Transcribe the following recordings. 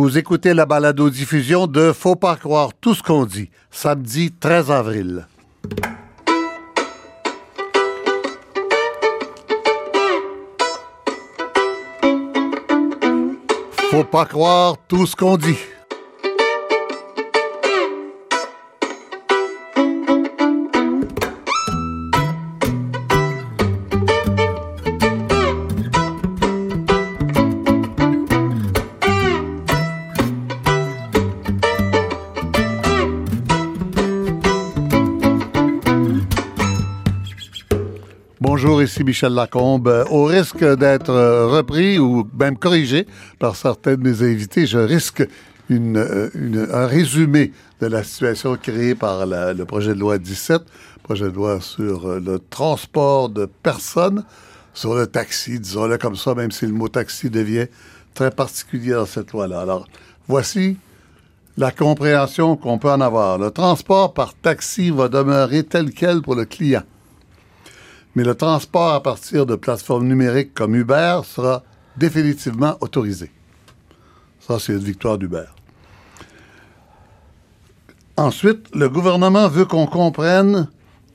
Vous écoutez la balado-diffusion de Faut pas croire tout ce qu'on dit, samedi 13 avril. Faut pas croire tout ce qu'on dit. Michel Lacombe. Au risque d'être repris ou même corrigé par certains de mes invités, je risque une, un résumé de la situation créée par le projet de loi 17, projet de loi sur le transport de personnes, sur le taxi, disons-le comme ça, même si le mot taxi devient très particulier dans cette loi-là. Alors, voici la compréhension qu'on peut en avoir. Le transport par taxi va demeurer tel quel pour le client mais le transport à partir de plateformes numériques comme Uber sera définitivement autorisé. Ça, c'est une victoire d'Uber. Ensuite, le gouvernement veut qu'on comprenne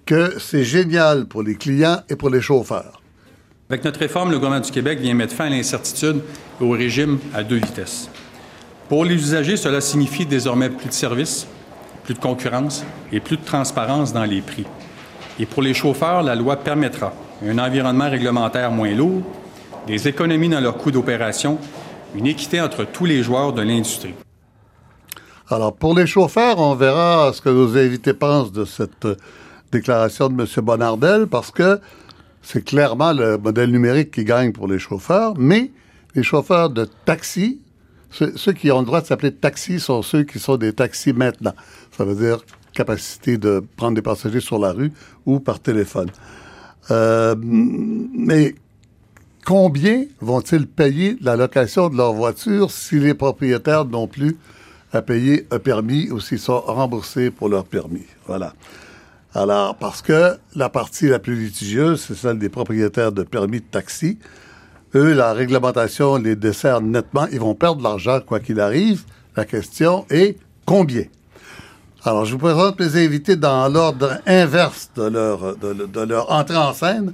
que c'est génial pour les clients et pour les chauffeurs. Avec notre réforme, le gouvernement du Québec vient mettre fin à l'incertitude et au régime à deux vitesses. Pour les usagers, cela signifie désormais plus de services, plus de concurrence et plus de transparence dans les prix. Et pour les chauffeurs, la loi permettra un environnement réglementaire moins lourd, des économies dans leurs coûts d'opération, une équité entre tous les joueurs de l'industrie. Alors, pour les chauffeurs, on verra ce que nos invités pensent de cette déclaration de M. Bonardel, parce que c'est clairement le modèle numérique qui gagne pour les chauffeurs, mais les chauffeurs de taxi, ceux, ceux qui ont le droit de s'appeler taxi sont ceux qui sont des taxis maintenant. Ça veut dire capacité de prendre des passagers sur la rue ou par téléphone. Euh, mais combien vont-ils payer la location de leur voiture si les propriétaires n'ont plus à payer un permis ou s'ils sont remboursés pour leur permis? Voilà. Alors, parce que la partie la plus litigieuse, c'est celle des propriétaires de permis de taxi. Eux, la réglementation les dessert nettement. Ils vont perdre de l'argent quoi qu'il arrive. La question est combien? Alors, je vous présente mes invités dans l'ordre inverse de leur, de, de, leur entrée en scène.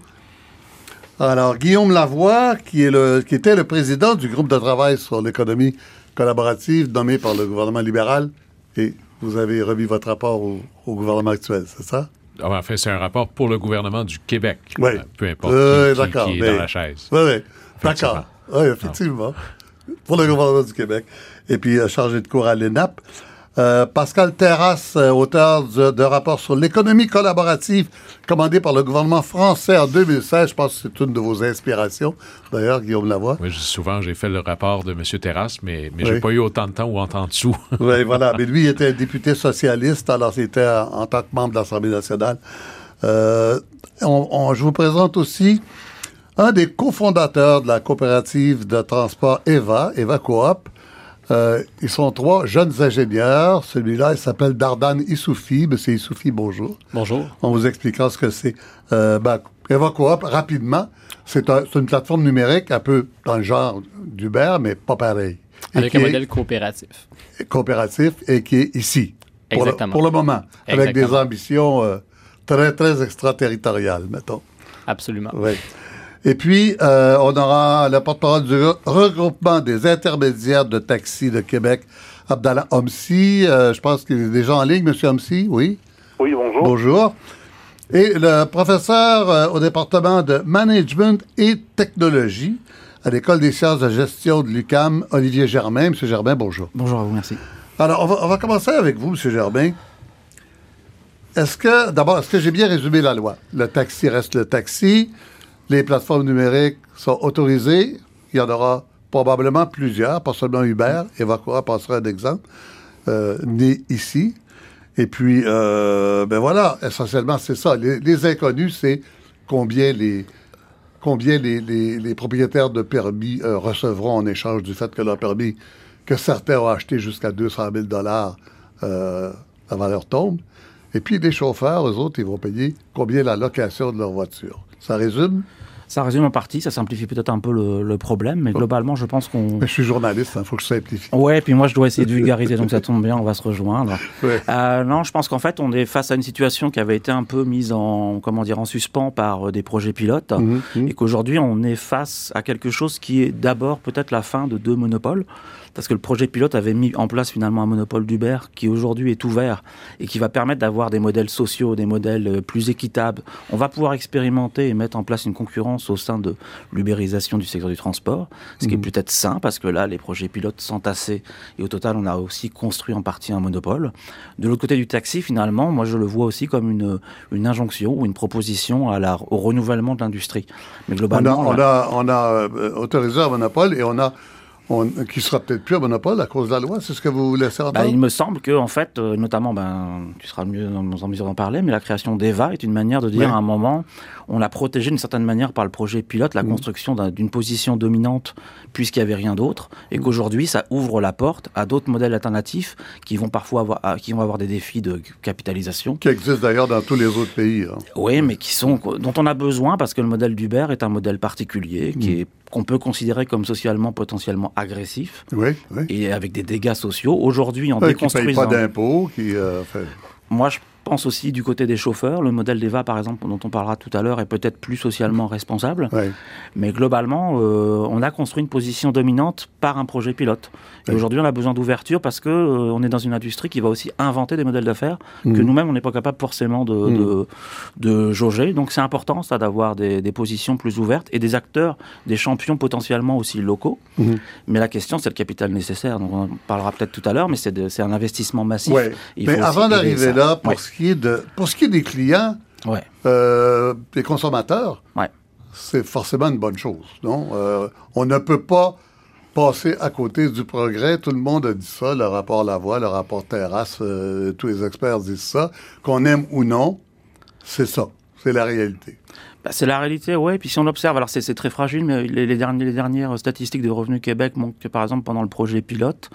Alors, Guillaume Lavoie, qui, est le, qui était le président du groupe de travail sur l'économie collaborative nommé par le gouvernement libéral, et vous avez remis votre rapport au, au gouvernement actuel, c'est ça? Ah, en fait, c'est un rapport pour le gouvernement du Québec. Oui. Euh, peu importe euh, qui, qui, qui, est mais, dans la chaise. Oui, oui. D'accord. Oui, effectivement. Pour le gouvernement du Québec. Et puis, euh, chargé de cours à l'ENAP. Euh, Pascal Terrasse, euh, auteur d'un rapport sur l'économie collaborative commandé par le gouvernement français en 2016. Je pense que c'est une de vos inspirations, d'ailleurs, Guillaume Lavoie. Oui, souvent, j'ai fait le rapport de M. Terrasse, mais, mais oui. j'ai pas eu autant de temps ou en temps dessous. oui, voilà. Mais lui, il était député socialiste, alors c'était en, en tant que membre de l'Assemblée nationale. Euh, on, on, je vous présente aussi un des cofondateurs de la coopérative de transport EVA, EVA Coop, euh, ils sont trois jeunes ingénieurs. Celui-là, il s'appelle Dardan Issoufi. Monsieur Issoufi, bonjour. Bonjour. On vous expliquera ce que c'est. Euh, ben, EvaCoop, rapidement, c'est un, une plateforme numérique un peu dans le genre d'Uber, mais pas pareil. Avec un modèle coopératif. Coopératif et qui est ici. Pour Exactement. Le, pour le moment. Exactement. Avec des ambitions euh, très, très extraterritoriales, mettons. Absolument. Oui. Et puis, euh, on aura le porte-parole du regroupement des intermédiaires de taxi de Québec, Abdallah Omsi. Euh, je pense qu'il est déjà en ligne, Monsieur Omsi, oui? Oui, bonjour. Bonjour. Et le professeur euh, au département de Management et Technologie à l'École des sciences de gestion de l'UCAM, Olivier Germain. Monsieur Germain, bonjour. Bonjour à vous, merci. Alors, on va, on va commencer avec vous, Monsieur Germain. Est-ce que, d'abord, est-ce que j'ai bien résumé la loi? Le taxi reste le taxi les plateformes numériques sont autorisées. Il y en aura probablement plusieurs, pas seulement Uber. Evacora passera un exemple, euh, né ici. Et puis, euh, ben voilà, essentiellement, c'est ça. Les, inconnus, c'est combien les propriétaires de permis euh, recevront en échange du fait que leur permis, que certains ont acheté jusqu'à 200 000 dollars, la valeur tombe. Et puis, les chauffeurs, eux autres, ils vont payer combien la location de leur voiture. Ça résume? Ça résume en partie, ça simplifie peut-être un peu le, problème, mais globalement, je pense qu'on. Je suis journaliste, il hein, faut que je simplifie. Ouais, puis moi, je dois essayer de vulgariser, donc ça tombe bien, on va se rejoindre. Euh, non, je pense qu'en fait, on est face à une situation qui avait été un peu mise en, comment dire, en suspens par euh, des projets pilotes, mhm, mhm. et qu'aujourd'hui, on est face à quelque chose qui est d'abord peut-être la fin de deux monopoles parce que le projet pilote avait mis en place finalement un monopole d'Uber qui aujourd'hui est ouvert et qui va permettre d'avoir des modèles sociaux, des modèles euh, plus équitables. On va pouvoir expérimenter et mettre en place une concurrence au sein de l'ubérisation du secteur du transport, ce qui est mmh. peut-être sain parce que là, les projets pilotes sont assez et au total, on a aussi construit en partie un monopole. De l'autre côté du taxi, finalement, moi je le vois aussi comme une, une injonction ou une proposition à la, au renouvellement de l'industrie. Mais globalement, on a, on a, euh, autorisé un monopole et on a qui sera peut-être plus un monopole à cause de la loi, c'est ce que vous laissez entendre bah, Il me semble que, en fait, euh, notamment, ben, tu seras mieux en, mesure d'en parler, mais la création d'EVA est une manière de dire à un moment, on l'a protégé d'une certaine manière par le projet pilote, la mmh. construction d'une position dominante puisqu'il n'y avait rien d'autre, et mmh. qu'aujourd'hui, ça ouvre la porte à d'autres modèles alternatifs qui vont parfois avoir, qui vont avoir des défis de capitalisation. Qui existent d'ailleurs dans tous les autres pays. Hein. Oui, mais qui sont, dont on a besoin parce que le modèle d'Uber est un modèle particulier, qui mmh. est qu'on peut considérer comme socialement potentiellement agressif oui, et avec des dégâts sociaux. Aujourd'hui, en déconstruisant... Qui ne pas d'impôts, qui... Euh, Moi, je pense aussi du côté des chauffeurs. Le modèle d'EVA, par exemple, dont on parlera tout à l'heure, est peut-être plus socialement responsable. Mais globalement, euh, on a construit une position dominante par un projet pilote. Et aujourd'hui, on a besoin d'ouverture parce que euh, on est dans une industrie qui va aussi inventer des modèles d'affaires que mmh. nous-mêmes, on n'est pas capable forcément de, mmh. de, jauger. Donc, c'est important, ça, d'avoir des, des, positions plus ouvertes et des acteurs, des champions potentiellement aussi locaux. Mmh. Mais la question, c'est le capital nécessaire. Donc, on en parlera peut-être tout à l'heure, mais c'est un investissement massif. mais avant d'arriver là, pour ce qui est de, pour ce qui est des clients, euh, des consommateurs, c'est forcément une bonne chose. Non? Euh, on ne peut pas passer à côté du progrès. Tout le monde a dit ça, le rapport Lavoie, le rapport Terrasse, euh, tous les experts disent ça. Qu'on aime ou non, c'est ça. C'est la réalité. Bah, c'est la réalité, oui. Puis si on observe, alors c'est très fragile, mais les, les, derniers, les dernières statistiques de Revenu Québec montrent que, par exemple, pendant le projet pilote,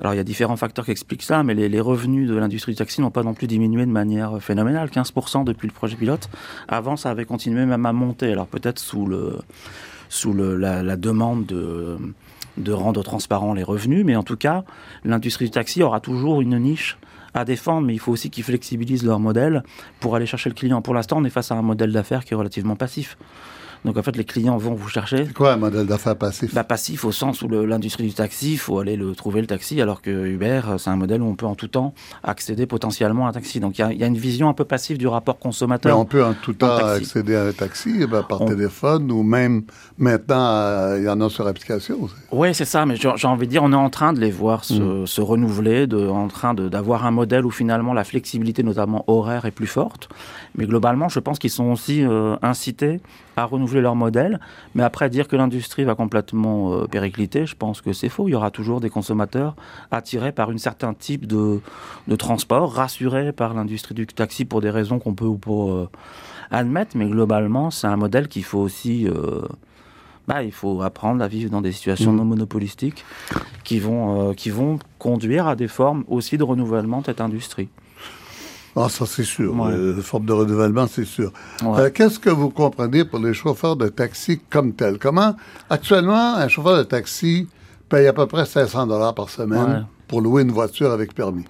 alors il y a différents facteurs qui expliquent ça, mais les, revenus de l'industrie du taxi n'ont pas non plus diminué de manière phénoménale, 15% depuis le projet pilote. Avant, ça avait continué même à monter, alors peut-être sous, la, demande de, de rendre transparents les revenus, mais en tout cas, l'industrie du taxi aura toujours une niche à défendre, mais il faut aussi qu'ils flexibilisent leur modèle pour aller chercher le client. Pour l'instant, on est face à un modèle d'affaires qui est relativement passif. Donc en fait, les clients vont vous chercher. C'est quoi un modèle d'affaires passif? Bah, Passif au sens où l'industrie du taxi, il faut aller le trouver le taxi, alors que Uber, c'est un modèle où on peut en tout temps accéder potentiellement à un taxi. Donc il y, a une vision un peu passive du rapport consommateur. Mais on peut en tout temps accéder à un taxi ben, par téléphone ou même maintenant, il y en a sur application. Oui, c'est ça, mais j'ai envie de dire, on est en train de les voir se, mm. se renouveler, de, en train d'avoir un modèle où finalement la flexibilité, notamment horaire, est plus forte. Mais globalement, je pense qu'ils sont aussi euh, incités à renouveler leur modèle. Mais après, dire que l'industrie va complètement euh, péricliter, je pense que c'est faux. Il y aura toujours des consommateurs attirés par un certain type de, de transport, rassurés par l'industrie du taxi pour des raisons qu'on peut ou pas euh, admettre. Mais globalement, c'est un modèle qu'il faut aussi... Bah, il faut apprendre à vivre dans des situations mmh. non monopolistiques qui vont, qui vont conduire à des formes aussi de renouvellement de cette industrie. Ah, ça c'est sûr. Ouais. forme de renouvellement, c'est sûr. Euh, qu'est-ce que vous comprenez pour les chauffeurs de taxi comme tel? Comment, actuellement, un chauffeur de taxi paye à peu près 500 dollars par semaine pour louer une voiture avec permis.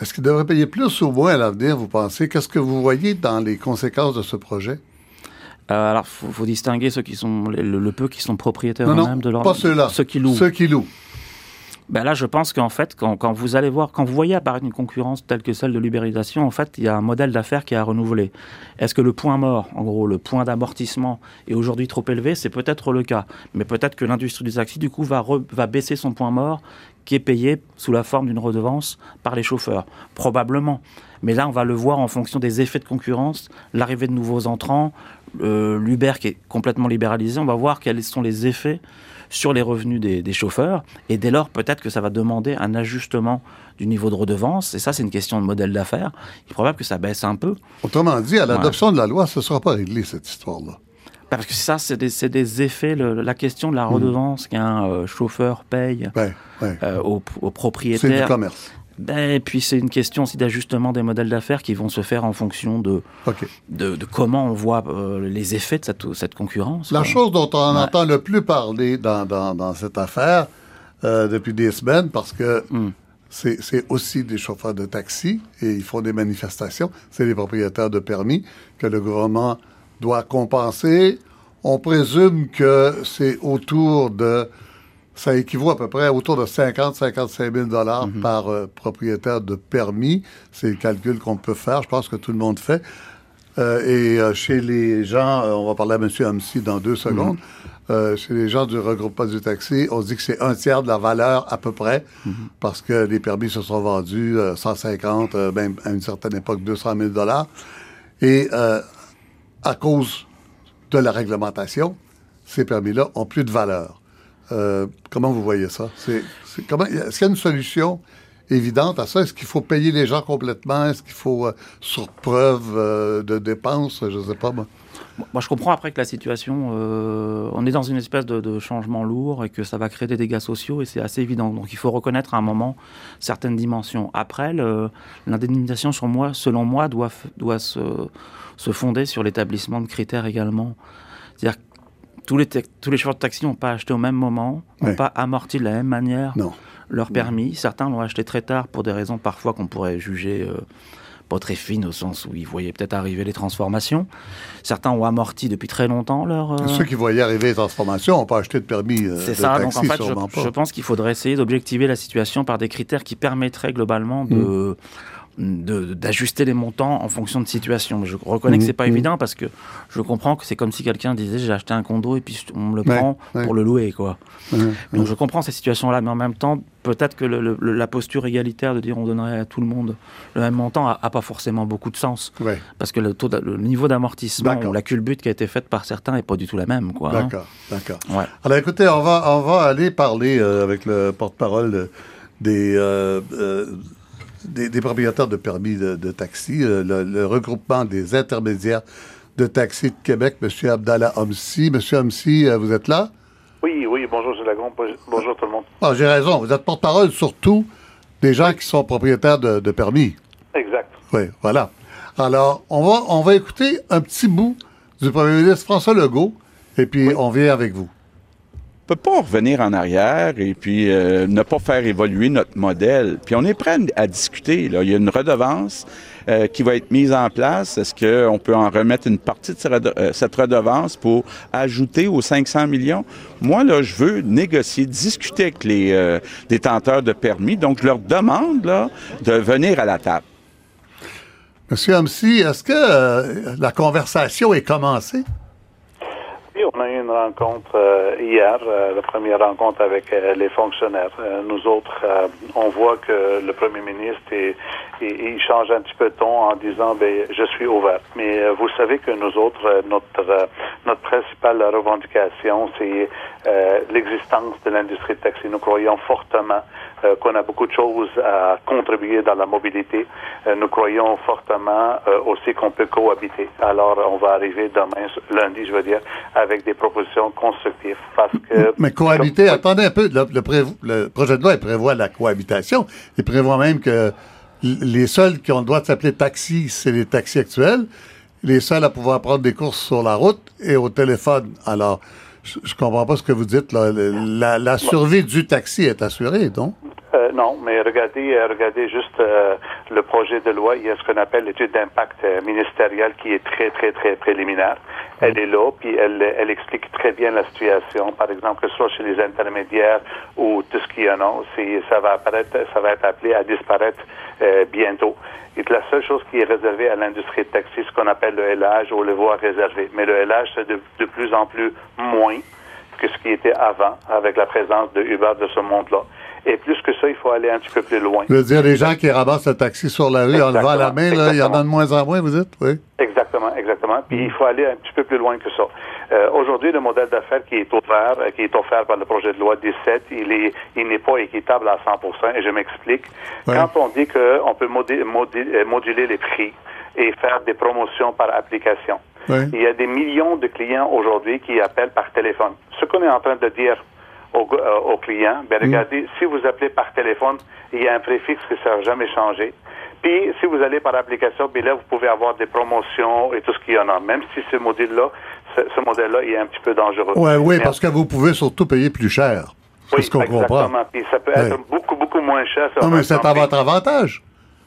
Est-ce qu'il devrait payer plus ou moins à l'avenir, vous pensez? Qu'est-ce que vous voyez dans les conséquences de ce projet? Euh, alors, il faut, distinguer ceux qui sont, le, peu qui sont propriétaires eux-mêmes de leur... pas ceux-là. Ceux qui louent. Ceux qui louent ben là, je pense qu'en fait, quand, vous allez voir, quand vous voyez apparaître une concurrence telle que celle de l'ubérisation, en fait, il y a un modèle d'affaires qui est à renouveler. Est-ce que le point mort, en gros, le point d'amortissement, est aujourd'hui trop élevé? C'est peut-être le cas. Mais peut-être que l'industrie du taxi, du coup, va, va baisser son point mort qui est payé sous la forme d'une redevance par les chauffeurs. Probablement. Mais là, on va le voir en fonction des effets de concurrence, l'arrivée de nouveaux entrants, euh, l'Uber qui est complètement libéralisé. On va voir quels sont les effets sur les revenus des, chauffeurs. Et dès lors, peut-être que ça va demander un ajustement du niveau de redevance. Et ça, c'est une question de modèle d'affaires. Il est probable que ça baisse un peu. Autrement dit, à l'adoption de la loi, ce ne sera pas réglé, cette histoire-là. Bah, parce que ça, c'est des, effets, la question de la hmm. redevance qu'un euh, chauffeur paye euh, au, propriétaire. C'est du commerce. Ben, et puis c'est une question aussi d'ajustement des modèles d'affaires qui vont se faire en fonction de, de, comment on voit euh, les effets de cette, cette concurrence. La chose dont on entend le plus parler dans, dans, dans cette affaire euh, depuis des semaines, parce que hmm. c'est aussi des chauffeurs de taxi et ils font des manifestations, c'est les propriétaires de permis que le gouvernement doit compenser. On présume que c'est autour de ça équivaut à peu près autour de 50-55 000 dollars mhm. par euh, propriétaire de permis. C'est le calcul qu'on peut faire. Je pense que tout le monde fait. Euh, et euh, chez les gens, on va parler à M. Hamsi dans deux secondes, mhm. chez les gens du regroupement du taxi, on se dit que c'est un tiers de la valeur à peu près, mhm. parce que les permis se sont vendus 150, même à une certaine époque 200 000 dollars. Et à cause de la réglementation, ces permis-là ont plus de valeur. Euh, comment vous voyez ça? C'est, comment, est-ce qu'il y a une solution évidente à ça? Est-ce qu'il faut payer les gens complètement? Est-ce qu'il faut, euh, sur preuve euh, de dépenses? Je ne sais pas, moi. Moi, je comprends après que la situation, on est dans une espèce de, changement lourd et que ça va créer des dégâts sociaux et c'est assez évident. Donc, il faut reconnaître à un moment certaines dimensions. Après, l'indemnisation, selon moi, doit, doit se, se fonder sur l'établissement de critères également. C'est-à-dire tous les, tous les chauffeurs de taxi n'ont pas acheté au même moment, n'ont pas amorti de la même manière leur permis. Certains l'ont acheté très tard pour des raisons parfois qu'on pourrait juger euh, pas très fines au sens où ils voyaient peut-être arriver les transformations. Certains ont amorti depuis très longtemps leur. Euh, Ceux qui voyaient arriver les transformations n'ont pas acheté de permis. Euh, C'est ça. donc en fait, je, pense qu'il faudrait essayer d'objectiver la situation par des critères qui permettraient globalement de. Mm d'ajuster les montants en fonction de situation. je reconnais que c'est pas mmh, mmh. évident parce que je comprends que c'est comme si quelqu'un disait j'ai acheté un condo et puis on me le prend pour le louer quoi. Donc je comprends ces situations-là, mais en même temps peut-être que la posture égalitaire de dire on donnerait à tout le monde le même montant a, pas forcément beaucoup de sens parce que le taux, le niveau d'amortissement ou la culbute qui a été faite par certains est pas du tout la même quoi. Hein. D'accord, d'accord. Alors écoutez, on va on va aller parler euh, avec le porte-parole des euh, euh, des, propriétaires de permis de, taxi, euh, le, regroupement des intermédiaires de taxi de Québec, M. Abdallah Homsi. M. Homsi, euh, vous êtes là? Oui, oui, bonjour, Lagron, bonjour tout le monde. Ah, j'ai raison, vous êtes porte-parole surtout des gens qui sont propriétaires de, permis. Exact. Oui, voilà. Alors, on va, on va écouter un petit bout du premier ministre François Legault, et puis on vient avec vous peut pas revenir en arrière et puis euh, ne pas faire évoluer notre modèle. Puis on est prêt à discuter. Là. Il y a une redevance euh, qui va être mise en place. Est-ce qu'on peut en remettre une partie de euh, cette redevance pour ajouter aux 500 millions? Moi, là, je veux négocier, discuter avec les détenteurs de permis. Donc, je leur demande là, de venir à la table. Monsieur Hamsi, est-ce que la conversation est commencée? On a eu une rencontre euh, hier, euh, la première rencontre avec euh, les fonctionnaires. nous autres, on voit que le premier ministre est, il change un petit peu de ton en disant ben je suis ouvert. Mais vous savez que nous autres, notre notre principale revendication, c'est l'existence de l'industrie de taxi. Nous croyons fortement euh, qu'on a beaucoup de choses à contribuer dans la mobilité. Euh, nous croyons fortement euh, aussi qu'on peut cohabiter. Alors, on va arriver demain, lundi, je veux dire, avec des propositions constructives. Parce que, Mais cohabiter, attendez un peu, le, le, projet de loi il prévoit la cohabitation. Il prévoit même que les seuls qui ont le droit de s'appeler taxi, c'est les taxis actuels. Les seuls à pouvoir prendre des courses sur la route et au téléphone. Alors, je, je comprends pas ce que vous dites. Là. La, la survie du taxi est assurée, donc? Euh, non, mais regardez, euh, regardez juste euh, le projet de loi. Il y a ce qu'on appelle l'étude d'impact ministériel qui est très, très, très préliminaire. Elle est là, puis elle, elle explique très bien la situation. Par exemple, que ce soit chez les intermédiaires ou tout ce qui en a, ça va apparaître, ça va être appelé à disparaître bientôt. Et la seule chose qui est réservée à l'industrie de taxi, ce qu'on appelle le LH ou le voie réservé. Mais le LH, c'est de, de plus en plus moins que ce qui était avant, avec la présence de Uber de ce monde-là. Et plus que ça, il faut aller un petit peu plus loin. Je veux dire, les gens qui ramassent le taxi sur la rue en levant la main, là, il y en a de moins en moins, vous dites? Oui. Exactement, exactement. Puis il faut aller un petit peu plus loin que ça. Euh, Aujourd'hui, le modèle d'affaires qui est offert, euh, qui est offert par le projet de loi 17, il est, il n'est pas équitable à 100%. Et je m'explique. Quand on dit qu'on peut euh, moduler les prix et faire des promotions par application, il y a des millions de clients aujourd'hui qui appellent par téléphone. Ce qu'on est en train de dire aux, clients, ben, regardez, si vous appelez par téléphone, il y a un préfixe qui ne sera jamais changé. Puis, si vous allez par application, bien là, vous pouvez avoir des promotions et tout ce qu'il y en a. Même si ce modèle-là, ce, modèle-là, est un petit peu dangereux. Ouais, oui, parce que vous pouvez surtout payer plus cher. Oui, ce qu'on comprend. Puis ça peut être beaucoup, beaucoup moins cher. Non, mais c'est à votre avantage.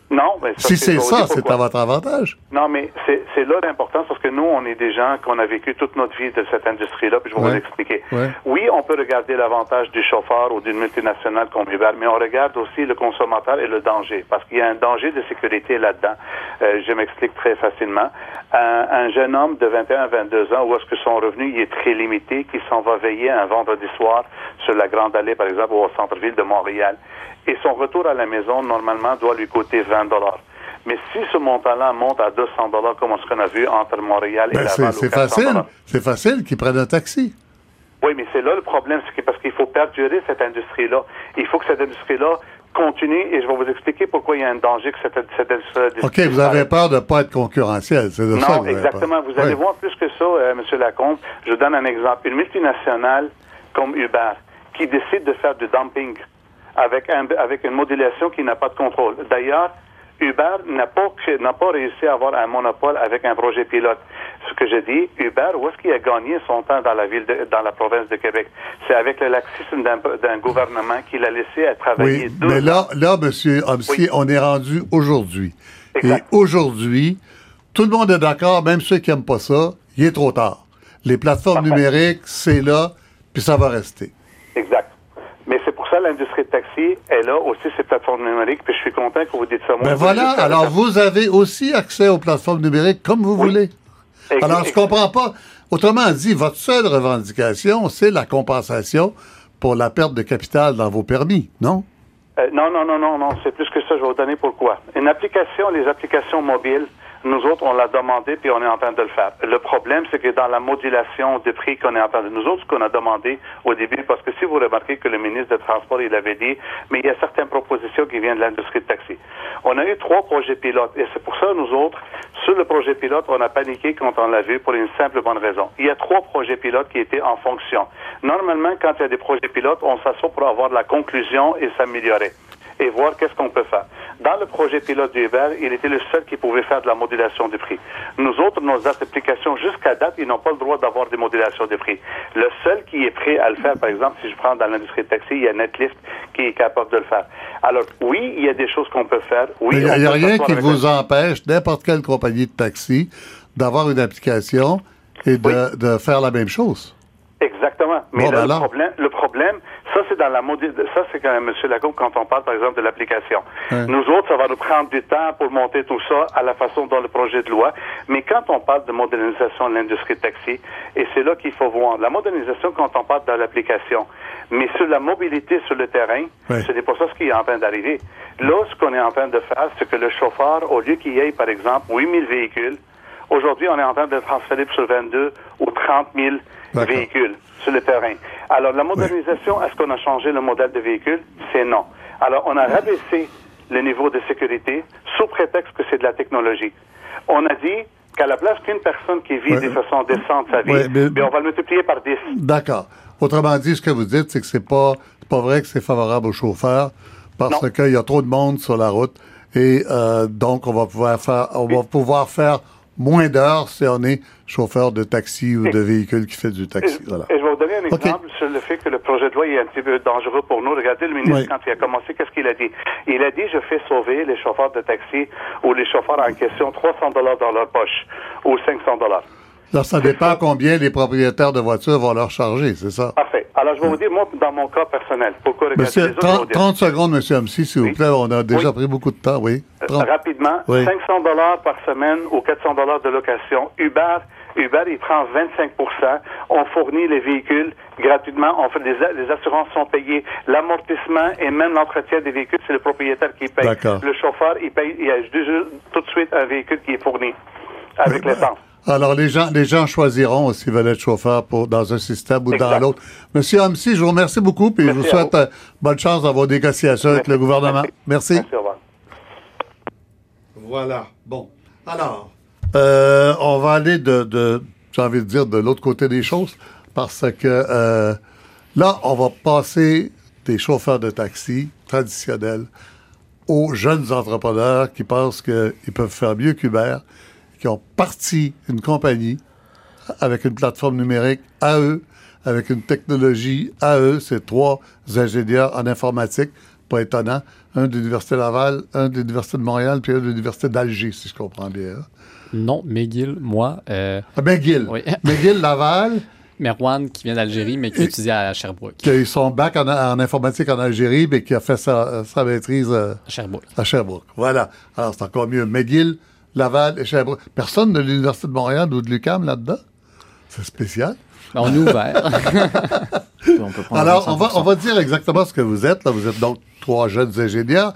Non, mais si c'est ça, c'est à votre avantage. Non, mais c'est là l'importance parce que nous, on est des gens qu'on a vécu toute notre vie de cette industrie-là, puis je vais vous expliquer. Oui, on peut regarder l'avantage du chauffeur ou d'une multinationale Uber, mais on regarde aussi le consommateur et le danger, parce qu'il y a un danger de sécurité là-dedans. Euh, je m'explique très facilement. Un, jeune homme de 21 22 ans, où est-ce que son revenu il est très limité, qui s'en va veiller un vendredi soir sur la Grande Allée, par exemple, ou au centre-ville de Montréal, et son retour à la maison, normalement, doit lui coûter 20 dollars. Mais si ce montant-là monte à 200 dollars, comme ce qu'on a vu entre Montréal et ben Laval, c'est facile. C'est facile qu'il prenne un taxi. Oui, mais c'est là le problème, c'est parce qu'il faut perdurer cette industrie-là. Il faut que cette industrie-là continue, et je vais vous expliquer pourquoi il y a un danger que cette, industrie. OK, vous avez peur de ne pas être concurrentiel, c'est de ça. Non, exactement. Vous allez voir plus que ça, euh, M. Lacombe. Je vous donne un exemple. Une multinationale comme Uber qui décide de faire du dumping avec, un, avec une modulation qui n'a pas de contrôle. D'ailleurs, Uber n'a pas, n'a pas réussi à avoir un monopole avec un projet pilote. Ce que je dis, Uber, où est-ce qu'il a gagné son temps dans la ville, dans la province de Québec? C'est avec le laxisme d'un, gouvernement qui l'a laissé à travailler. Oui, mais là, là, Monsieur Homsi, on est rendu aujourd'hui. Et aujourd'hui, tout le monde est d'accord, même ceux qui n'aiment pas ça, il est trop tard. Les plateformes numériques, c'est là, puis ça va rester. Exact. Mais c'est pour ça l'industrie de taxi, elle a aussi ses plateformes numériques, puis je suis content que vous dites ça. Moi, ben voilà, alors vous avez aussi accès aux plateformes numériques comme vous voulez. Alors je comprends pas. Autrement dit, votre seule revendication, c'est la compensation pour la perte de capital dans vos permis, non? Euh, non, non, non, non, non, c'est plus que ça, je vais vous donner pourquoi. Une application, les applications mobiles, nous autres, on l'a demandé puis on est en train de le faire. Le problème, c'est que dans la modulation de prix qu'on est en train de... Nous autres, ce qu'on a demandé au début, parce que si vous remarquez que le ministre des Transports, il avait dit, mais il y a certaines propositions qui viennent de l'industrie de taxi. On a eu trois projets pilotes et c'est pour ça, nous autres, sur le projet pilote, on a paniqué quand on l'a vu pour une simple bonne raison. Il y a trois projets pilotes qui étaient en fonction. Normalement, quand il y a des projets pilotes, on s'assoit pour avoir la conclusion et s'améliorer et voir qu'est-ce qu'on peut faire. Dans le projet pilote du Uber, il était le seul qui pouvait faire de la modulation des prix. Nous autres, nos applications, jusqu'à date, ils n'ont pas le droit d'avoir des modulations des prix. Le seul qui est prêt à le faire, par exemple, si je prends dans l'industrie de taxi, il y a Netlift qui est capable de le faire. Alors, oui, il y a des choses qu'on peut faire. Oui, il n'y a, rien qui vous empêche, n'importe quelle compagnie de taxi, d'avoir une application et de faire la même chose. Exactement. Mais ben le, problème, le problème, ça c'est dans la ça c'est quand même, M. Lacombe, quand on parle par exemple de l'application. Nous autres, ça va nous prendre du temps pour monter tout ça à la façon dont le projet de loi. Mais quand on parle de modernisation de l'industrie taxi, et c'est là qu'il faut voir la modernisation quand on parle de l'application, mais sur la mobilité sur le terrain, ce n'est pas ça ce qui est en train d'arriver. Là, ce qu'on est en train de faire, c'est que le chauffeur, au lieu qu'il y ait par exemple 8000 véhicules, aujourd'hui on est en train de transférer sur 22 ou 30 000 véhicules sur le terrain. Alors, la modernisation, est-ce qu'on a changé le modèle de véhicule? C'est non. Alors, on a rabaissé le niveau de sécurité sous prétexte que c'est de la technologie. On a dit qu'à la place qu'une personne qui vit de façon décente sa vie, mais... on va le multiplier par 10. D'accord. Autrement dit, ce que vous dites, c'est que c'est pas, pas vrai que c'est favorable aux chauffeurs parce qu'il y a trop de monde sur la route et euh, donc on va pouvoir faire, on va pouvoir faire moins d'heures si on est chauffeur de taxi ou de véhicule qui fait du taxi. Et, je vais vous donner un exemple sur le fait que le projet de loi est un petit peu dangereux pour nous. Regardez le ministre quand il a commencé, qu'est-ce qu'il a dit? Il a dit, je fais sauver les chauffeurs de taxi ou les chauffeurs en question 300 dollars dans leur poche ou 500 dollars. Alors, ça dépend combien les propriétaires de voitures vont leur charger, c'est ça? Parfait. Alors, je vais vous dire, moi, dans mon cas personnel, pourquoi regarder Monsieur, 30, 30, secondes, Monsieur Amsi, s'il vous plaît. On a déjà pris beaucoup de temps, oui. Euh, rapidement, 500 dollars par semaine ou 400 dollars de location. Uber, Uber, il prend 25% On fournit les véhicules gratuitement. On fait les, les assurances sont payées. L'amortissement et même l'entretien des véhicules, c'est le propriétaire qui paye. Le chauffeur, il paye, il y a tout de suite un véhicule qui est fourni avec l'essence. Alors, les gens, les gens choisiront s'ils veulent être chauffeurs pour, dans un système ou dans l'autre. Monsieur Amsi, je vous remercie beaucoup et je vous souhaite euh, bonne chance dans vos négociations avec le gouvernement. Merci. Merci. Voilà. Bon. Alors, euh, on va aller de, de j'ai envie de dire, de l'autre côté des choses parce que euh, Là, on va passer des chauffeurs de taxi traditionnels aux jeunes entrepreneurs qui pensent qu'ils peuvent faire mieux qu'Uber, qui ont parti une compagnie avec une plateforme numérique à eux, avec une technologie à eux. C'est trois ingénieurs en informatique, pas étonnant. Un de l'Université Laval, un de l'Université de Montréal, puis un de l'Université d'Alger, si je comprends bien. Non, McGill, moi. Euh... Ah, McGill. Oui. McGill, Laval. Merwan, qui vient d'Algérie, mais qui a étudié à Sherbrooke. Qui a eu son bac en, informatique en Algérie, mais qui a fait sa, maîtrise euh, à Sherbrooke. À Sherbrooke. Voilà. Alors, c'est encore mieux. McGill, Laval et Sherbrooke. Personne de l'Université de Montréal ou de l'UQAM là-dedans? C'est spécial. Ben, on est ouvert. Alors, on va, on va dire exactement ce que vous êtes. Là. Vous êtes donc trois jeunes ingénieurs.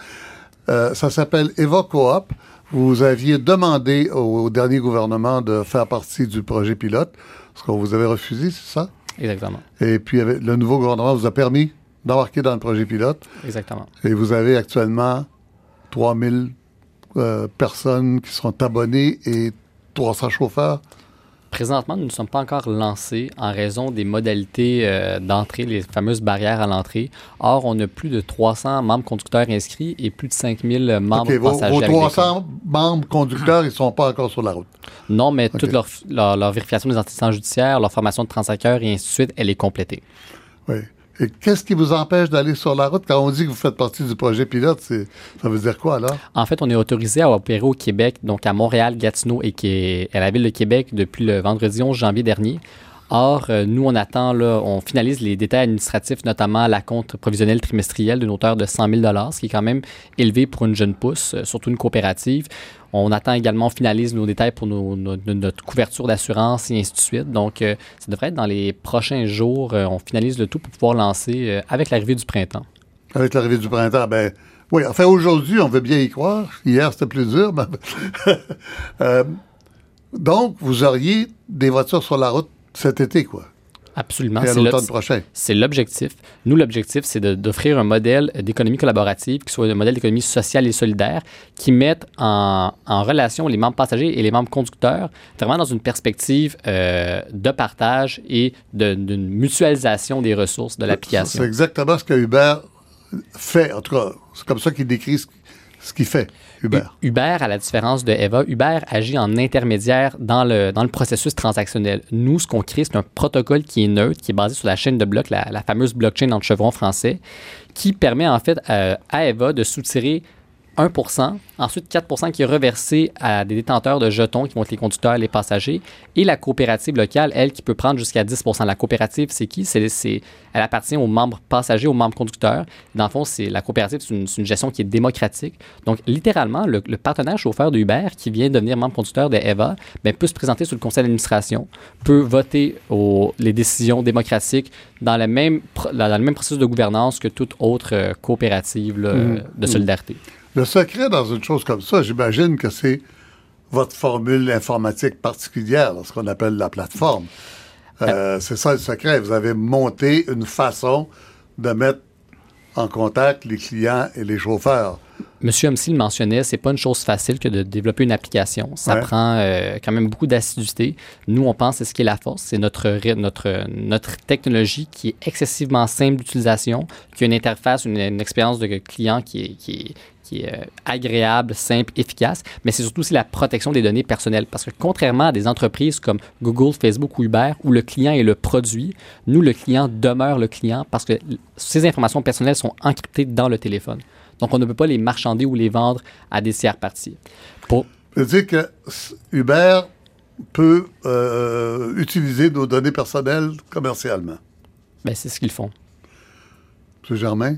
Euh, ça s'appelle EvoCoop. Vous aviez demandé au dernier gouvernement de faire partie du projet pilote. Ce qu'on vous avait refusé, c'est ça? Exactement. Et puis, le nouveau gouvernement vous a permis d'embarquer dans le projet pilote. Exactement. Et vous avez actuellement 3000 euh, personnes qui seront abonnées et 300 chauffeurs. Présentement, nous ne sommes pas encore lancés en raison des modalités euh, d'entrée, les fameuses barrières à l'entrée. Or, on a plus de 300 membres conducteurs inscrits et plus de 5000 membres passagers. Vos 300 membres conducteurs, ils ne sont pas encore sur la route. Non, mais toute leur, leur, vérification des antécédents judiciaires, leur formation de 35 heures et ainsi de suite, elle est complétée. Oui. Qu'est-ce qui vous empêche d'aller sur la route? Quand on dit que vous faites partie du projet pilote, ça veut dire quoi, là? En fait, on est autorisé à opérer au Québec, donc à Montréal, Gatineau et à la ville de Québec depuis le vendredi 11 janvier dernier. Or, euh, nous, on attend, là, on finalise les détails administratifs, notamment la compte provisionnelle trimestrielle d'une hauteur de 100 000 ce qui est quand même élevé pour une jeune pousse, euh, surtout une coopérative. On attend également, on finalise nos détails pour notre couverture d'assurance et ainsi de suite. Donc, euh, ça devrait être dans les prochains jours. on finalise le tout pour pouvoir lancer avec l'arrivée du printemps. Avec l'arrivée du printemps, ben oui. Enfin, aujourd'hui, on veut bien y croire. Hier, c'était plus dur. donc, vous auriez des voitures sur la route cet été, quoi. Absolument. C'est l'automne prochain. C'est l'objectif. Nous, l'objectif, c'est d'offrir un modèle d'économie collaborative qui soit un modèle d'économie sociale et solidaire qui mette en, relation les membres passagers et les membres conducteurs vraiment dans une perspective euh, de partage et d'une mutualisation des ressources de l'application. C'est exactement ce que Uber fait. En tout cas, c'est comme ça qu'il décrit ce qu'il fait. Uber. Uber, à la différence de Eva, Uber agit en intermédiaire dans le, dans le processus transactionnel. Nous, ce qu'on crée, c'est un protocole qui est neutre, qui est basé sur la chaîne de blocs, la, fameuse blockchain le chevron français, qui permet en fait euh, à Eva de soutirer 1% ensuite 4 qui est reversé à des détenteurs de jetons qui vont être les conducteurs, les passagers, et la coopérative locale, elle, qui peut prendre jusqu'à 10 La coopérative, c'est qui? C'est, elle appartient aux membres passagers, aux membres conducteurs. Dans le fond, c'est, la coopérative, c'est une, gestion qui est démocratique. Donc, littéralement, le, partenaire chauffeur de Uber qui vient devenir membre conducteur de EVA ben, peut se présenter sur le conseil d'administration, peut voter aux, les décisions démocratiques dans le, même, dans le même processus de gouvernance que toute autre euh, coopérative mmh. de solidarité. Le secret dans une chose comme ça, j'imagine que c'est votre formule informatique particulière, ce qu'on appelle la plateforme. Euh, c'est ça le secret. Vous avez monté une façon de mettre en contact les clients et les chauffeurs. Monsieur Hamsi le mentionnait, c'est pas une chose facile que de développer une application. Ça prend euh, quand même beaucoup d'assiduité. Nous, on pense que ce qui est la force, c'est notre, notre, notre technologie qui est excessivement simple d'utilisation, qui a une interface, une, expérience de client qui est, qui est, qui est euh, agréable, simple, efficace, mais c'est surtout aussi la protection des données personnelles. Parce que contrairement à des entreprises comme Google, Facebook ou Uber, où le client est le produit, nous, le client demeure le client parce que ces informations personnelles sont encryptées dans le téléphone. Donc, on ne peut pas les marchander ou les vendre à des tiers parties. Pour... Ça veut dire que Uber peut euh, utiliser nos données personnelles commercialement. Ben, c'est ce qu'ils font. M. Germain?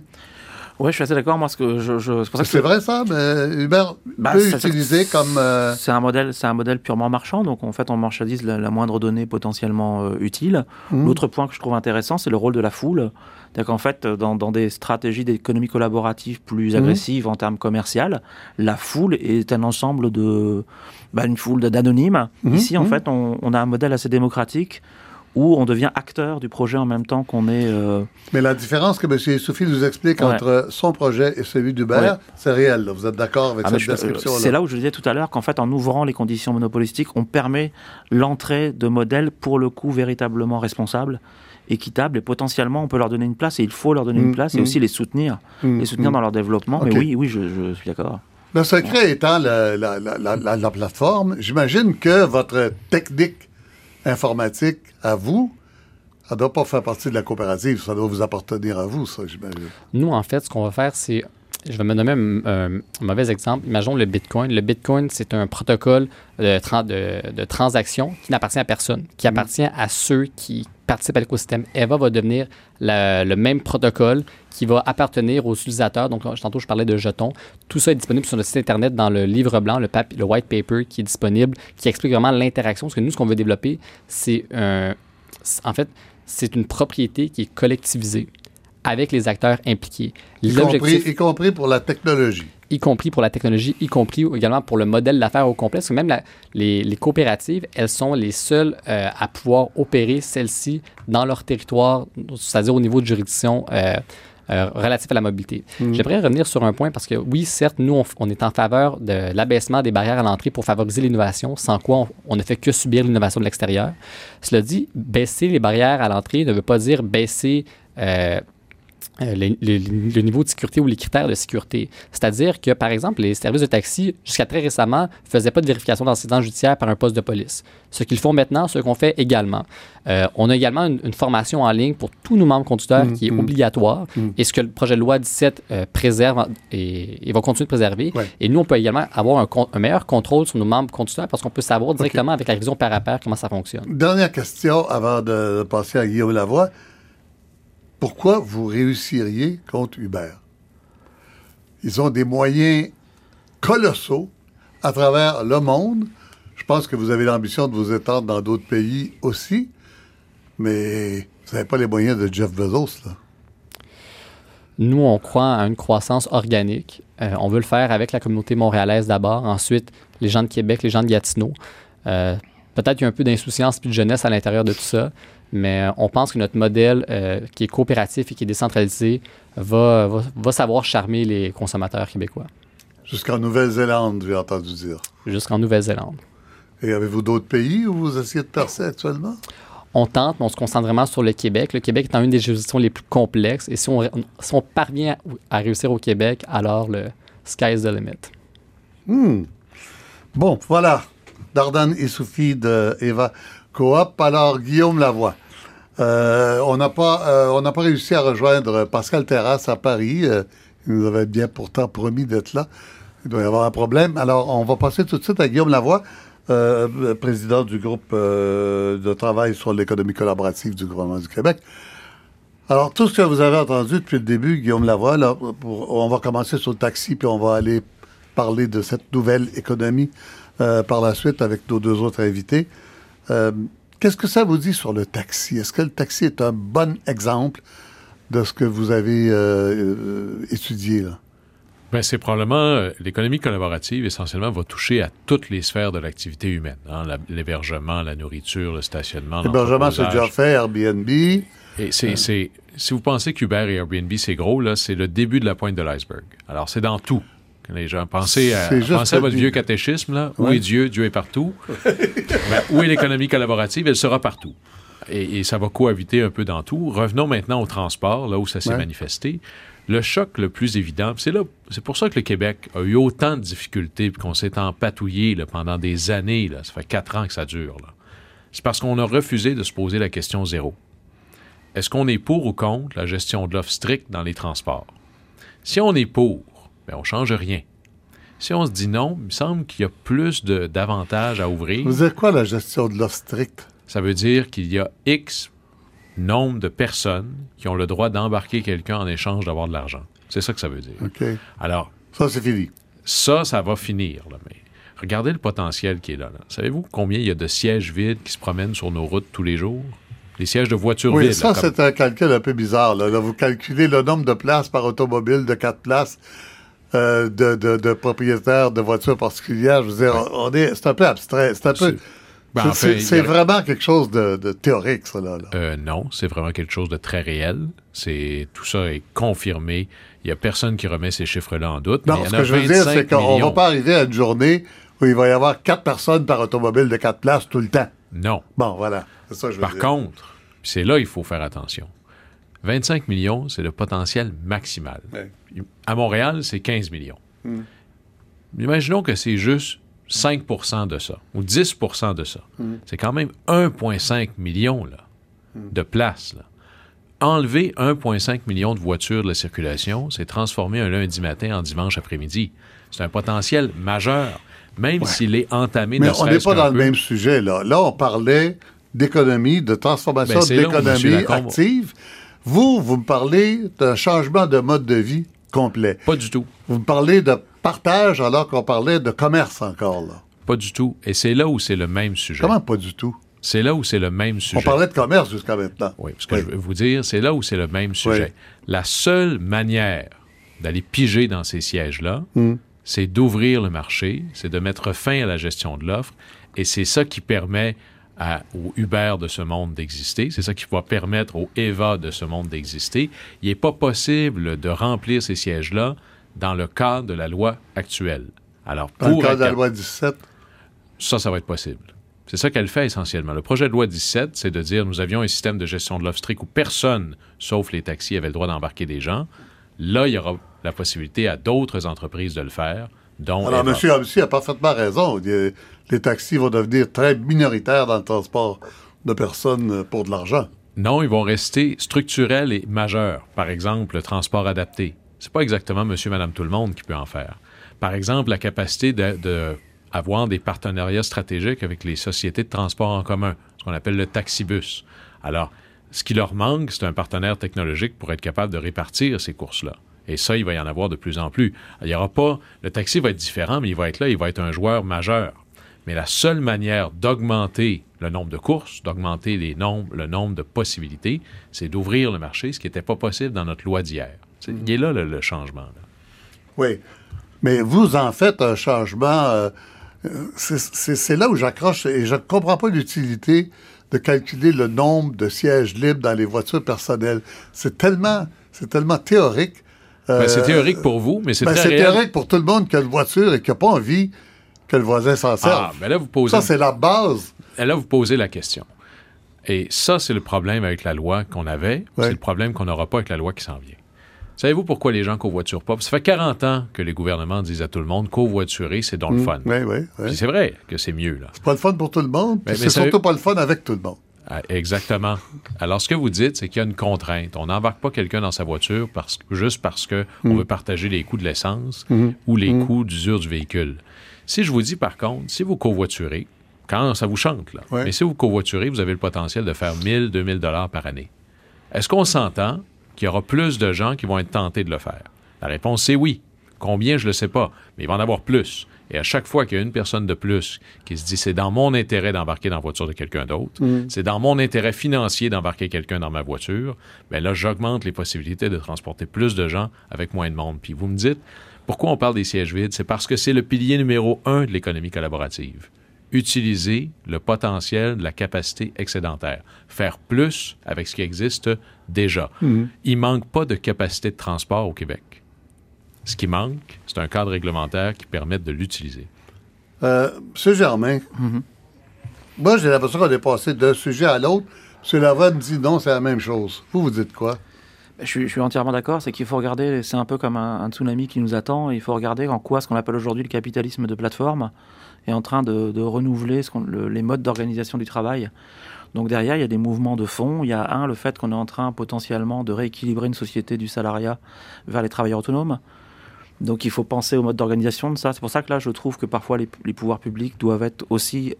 Oui, je suis assez d'accord. Moi, ce que je, c'est vrai ça, mais Uber bah, peut utiliser comme. Euh, c'est un modèle, c'est un modèle purement marchand. Donc en fait, on marchandise la, moindre donnée potentiellement euh, utile. Mmh. L'autre point que je trouve intéressant, c'est le rôle de la foule. C'est-à-dire qu'en fait, dans, des stratégies d'économie collaborative plus mmh. agressives en termes commerciaux, la foule est un ensemble de, bah, une foule d'anonymes. Mmh. Ici, en fait, on, on a un modèle assez démocratique où on devient acteur du projet en même temps qu'on est... Euh, Mais la différence que M. Sophie nous explique entre son projet et celui d'Uber, c'est réel. Vous êtes d'accord avec ah, cette description-là? C'est là où je disais tout à l'heure qu'en fait, en ouvrant les conditions monopolistiques, on permet l'entrée de modèles, pour le coup, véritablement responsables équitable et potentiellement on peut leur donner une place et il faut leur donner une place et aussi les soutenir, les soutenir dans leur développement. Mais oui, oui, je, je suis d'accord. Le secret étant la, la, la, la plateforme, j'imagine que votre technique informatique à vous, ça ne doit pas faire partie de la coopérative, ça doit vous appartenir à vous, ça, j'imagine. Nous, en fait, ce qu'on va faire, c'est je vais me nommer un, mauvais exemple. Imaginons le Bitcoin. Le Bitcoin, c'est un protocole de, de, de transaction qui n'appartient à personne, qui mm. appartient à ceux qui participent à l'écosystème. EVA va devenir le même protocole qui va appartenir aux utilisateurs. Donc, tantôt, je parlais de jetons. Tout ça est disponible sur notre site Internet dans le livre blanc, le, le white paper qui est disponible, qui explique vraiment l'interaction. Parce que nous, ce qu'on veut développer, c'est un. En fait, c'est une propriété qui est collectivisée avec les acteurs impliqués. Y compris, y compris pour la technologie y compris pour la technologie, y compris également pour le modèle d'affaires au complet. Parce que même les, coopératives, elles sont les seules euh, à pouvoir opérer celles-ci dans leur territoire, c'est-à-dire au niveau de juridiction euh, euh, relatif à la mobilité. Mm. J'aimerais revenir sur un point parce que oui, certes, nous, on, est en faveur de l'abaissement des barrières à l'entrée pour favoriser l'innovation, sans quoi on, ne fait que subir l'innovation de l'extérieur. Cela dit, baisser les barrières à l'entrée ne veut pas dire baisser euh, le, niveau de sécurité ou les critères de sécurité. C'est-à-dire que, par exemple, les services de taxi, jusqu'à très récemment, ne faisaient pas de vérification d'antécédents judiciaires par un poste de police. Ce qu'ils font maintenant, ce qu'on fait également. Euh, on a également une, formation en ligne pour tous nos membres conducteurs mmh, qui est mmh. obligatoire mmh. et ce que le projet de loi 17 euh, préserve et, va continuer de préserver. Et nous, on peut également avoir un, meilleur contrôle sur nos membres conducteurs parce qu'on peut savoir directement avec la révision par rapport comment ça fonctionne. Dernière question avant de passer à Guillaume Lavoie pourquoi vous réussiriez contre Uber? Ils ont des moyens colossaux à travers le monde. Je pense que vous avez l'ambition de vous étendre dans d'autres pays aussi, mais vous n'avez pas les moyens de Jeff Bezos, là. Nous, on croit à une croissance organique. Euh, on veut le faire avec la communauté montréalaise d'abord, ensuite les gens de Québec, les gens de Gatineau. Euh, peut-être qu'il y a un peu d'insouciance et de jeunesse à l'intérieur de tout ça, mais euh, on pense que notre modèle euh, qui est coopératif et qui est décentralisé va, va, savoir charmer les consommateurs québécois. Jusqu'en Nouvelle-Zélande, j'ai entendu dire. Jusqu'en Nouvelle-Zélande. Et avez-vous d'autres pays où vous essayez de percer actuellement? On tente, mais on se concentre vraiment sur le Québec. Le Québec étant une des juridictions les plus complexes. Et si on, si on parvient à réussir au Québec, alors le sky's the limit. Hmm. Bon, voilà. Dardan et Sophie de Eva Coop. Alors, Guillaume Lavoie. Euh, on n'a pas, euh, on n'a pas réussi à rejoindre Pascal Terrasse à Paris. Euh, il nous avait bien pourtant promis d'être là. Il doit y avoir un problème. Alors, on va passer tout de suite à Guillaume Lavoie, président du groupe de travail sur l'économie collaborative du gouvernement du Québec. Alors, tout ce que vous avez entendu depuis le début, Guillaume Lavoie, on va commencer sur le taxi, puis on va aller parler de cette nouvelle économie par la suite avec nos deux autres invités. Euh, qu'est-ce que ça vous dit sur le taxi? Est-ce que le taxi est un bon exemple de ce que vous avez euh, euh, étudié? Là? Ben, c'est probablement l'économie collaborative essentiellement va toucher à toutes les sphères de l'activité humaine, hein, l'hébergement, la nourriture, le stationnement. L'hébergement, c'est déjà fait, Airbnb. Et c'est, si vous pensez qu'Uber et Airbnb c'est gros là, c'est le début de la pointe de l'iceberg. Alors c'est dans tout. Les gens, pensez à, pensez à votre vieux catéchisme, là. Où est Dieu? Dieu est partout. Ben, où est l'économie collaborative? Elle sera partout. Et, ça va cohabiter un peu dans tout. Revenons maintenant au transport, là où ça s'est manifesté. Le choc le plus évident, c'est là, c'est pour ça que le Québec a eu autant de difficultés, qu'on s'est empatouillé là, pendant des années. Là. Ça fait quatre ans que ça dure. C'est parce qu'on a refusé de se poser la question zéro. Est-ce qu'on est pour ou contre la gestion de l'offre stricte dans les transports? Si on est pour, on on change rien. Si on se dit non, il me semble qu'il y a plus d'avantages à ouvrir. Vous dire quoi la gestion de l'offre stricte? Ça veut dire qu'il y a X nombre de personnes qui ont le droit d'embarquer quelqu'un en échange d'avoir de l'argent. C'est ça que ça veut dire. OK. Alors. Ça, c'est fini. Ça, ça va finir, mais regardez le potentiel qui est là. Savez-vous combien il y a de sièges vides qui se promènent sur nos routes tous les jours? Les sièges de voitures oui, vides. Ça, c'est un calcul un peu bizarre. Vous calculez le nombre de places par automobile de quatre places euh, de, de, propriétaires de voitures particulières. Je veux dire, on est, c'est un peu abstrait. C'est un peu. Ben, c'est vraiment quelque chose de, théorique, ça, là. Euh, non, c'est vraiment quelque chose de très réel. C'est Tout ça est confirmé. Il n'y a personne qui remet ces chiffres-là en doute. Non, ce que je veux dire, c'est qu'on ne va pas arriver à une journée où il va y avoir quatre personnes par automobile de quatre places tout le temps. Non. Bon, voilà. C'est ça que je veux Par contre, c'est là qu'il faut faire attention. 25 millions, c'est le potentiel maximal. À Montréal, c'est 15 millions. Hmm. Imaginons que c'est juste 5% de ça, ou 10% de ça. Hmm. C'est quand même 1,5 million là, hmm. de places. Enlever 1,5 million de voitures de la circulation, c'est transformer un lundi matin en dimanche après-midi. C'est un potentiel majeur, même s'il est entamé Mais on n'est pas dans le même sujet, là. Là, on parlait d'économie, de transformation ben, d'économie active. Vous, vous me parlez d'un changement de mode de vie complet. Pas du tout. Vous me parlez de partage alors qu'on parlait de commerce encore, là. Pas du tout. Et c'est là où c'est le même sujet. Comment pas du tout? C'est là où c'est le même sujet. On parlait de commerce jusqu'à maintenant. Oui, ce que je veux vous dire, c'est là où c'est le même sujet. La seule manière d'aller piger dans ces sièges-là, hmm. c'est d'ouvrir le marché, c'est de mettre fin à la gestion de l'offre, et c'est ça qui permet au Uber de ce monde d'exister. C'est ça qui va permettre au Eva de ce monde d'exister. Il n'est pas possible de remplir ces sièges-là dans le cadre de la loi actuelle. Alors, pour dans le cadre de la loi 17? Ça, ça va être possible. C'est ça qu'elle fait essentiellement. Le projet de loi 17, c'est de dire nous avions un système de gestion de l'offre strict où personne, sauf les taxis, avait le droit d'embarquer des gens. Là, il y aura la possibilité à d'autres entreprises de le faire. Dont Alors, M. Hamsi a parfaitement raison les taxis vont devenir très minoritaires dans le transport de personnes pour de l'argent. Non, ils vont rester structurels et majeurs. Par exemple, le transport adapté. C'est pas exactement monsieur, madame, tout le monde qui peut en faire. Par exemple, la capacité d'avoir de, des partenariats stratégiques avec les sociétés de transport en commun, ce qu'on appelle le taxibus. Alors, ce qui leur manque, c'est un partenaire technologique pour être capable de répartir ces courses-là. Et ça, il va y en avoir de plus en plus. Il y aura pas. Le taxi va être différent, mais il va être là, il va être un joueur majeur. Mais la seule manière d'augmenter le nombre de courses, d'augmenter les nombres, le nombre de possibilités, c'est d'ouvrir le marché, ce qui n'était pas possible dans notre loi d'hier. C'est, il est là le, changement. Oui. Mais vous en faites un changement. Euh, c'est, là où j'accroche et je ne comprends pas l'utilité de calculer le nombre de sièges libres dans les voitures personnelles. C'est tellement, c'est tellement théorique. Ben, c'est théorique pour vous, mais c'est ben, C'est théorique pour tout le monde qui a une voiture et qui n'a pas envie que le voisin s'en serve. Ah, ben là, vous posez... Ça, c'est la base. Là, vous posez la question. Et ça, c'est le problème avec la loi qu'on avait. C'est le problème qu'on n'aura pas avec la loi qui s'en vient. Savez-vous pourquoi les gens covoiturent pas? Ça fait 40 ans que les gouvernements disent à tout le monde covoiturer, c'est donc le mm. fun. Oui, oui. C'est vrai que c'est mieux. là. C'est pas le fun pour tout le monde, mais, c'est surtout pas le fun avec tout le monde. Ah, exactement. Alors, ce que vous dites, c'est qu'il y a une contrainte. On n'embarque pas quelqu'un dans sa voiture parce, juste parce qu'on mm. veut partager les coûts de l'essence mm. ou les coûts d'usure du véhicule. Si je vous dis, par contre, si vous covoiturez, quand ça vous chante, là, mais si vous covoiturez, vous avez le potentiel de faire 1000, 2000 dollars par année. Est-ce qu'on s'entend qu'il y aura plus de gens qui vont être tentés de le faire? La réponse, c'est oui. Combien, je ne le sais pas, mais il va en avoir plus. Et à chaque fois qu'il y a une personne de plus qui se dit c'est dans mon intérêt d'embarquer dans la voiture de quelqu'un d'autre, mm. c'est dans mon intérêt financier d'embarquer quelqu'un dans ma voiture, bien là, j'augmente les possibilités de transporter plus de gens avec moins de monde. Puis vous me dites, pourquoi on parle des sièges vides? C'est parce que c'est le pilier numéro un de l'économie collaborative. Utiliser le potentiel de la capacité excédentaire. Faire plus avec ce qui existe déjà. Mhm. Il ne manque pas de capacité de transport au Québec. Ce qui manque, c'est un cadre réglementaire qui permette de l'utiliser. Euh, Monsieur Germain, mhm. moi j'ai l'impression qu'on est passé d'un sujet à l'autre. M. Lavoie me dit non, c'est la même chose. Vous, vous dites quoi? Je suis, entièrement d'accord, c'est qu'il faut regarder, c'est un peu comme un, tsunami qui nous attend, il faut regarder en quoi ce qu'on appelle aujourd'hui le capitalisme de plateforme est en train de, renouveler ce les modes d'organisation du travail. Donc derrière, il y a des mouvements de fond. Il y a un, le fait qu'on est en train potentiellement de rééquilibrer une société du salariat vers les travailleurs autonomes. Donc il faut penser au mode d'organisation de ça. C'est pour ça que là, je trouve que parfois les, pouvoirs publics doivent être aussi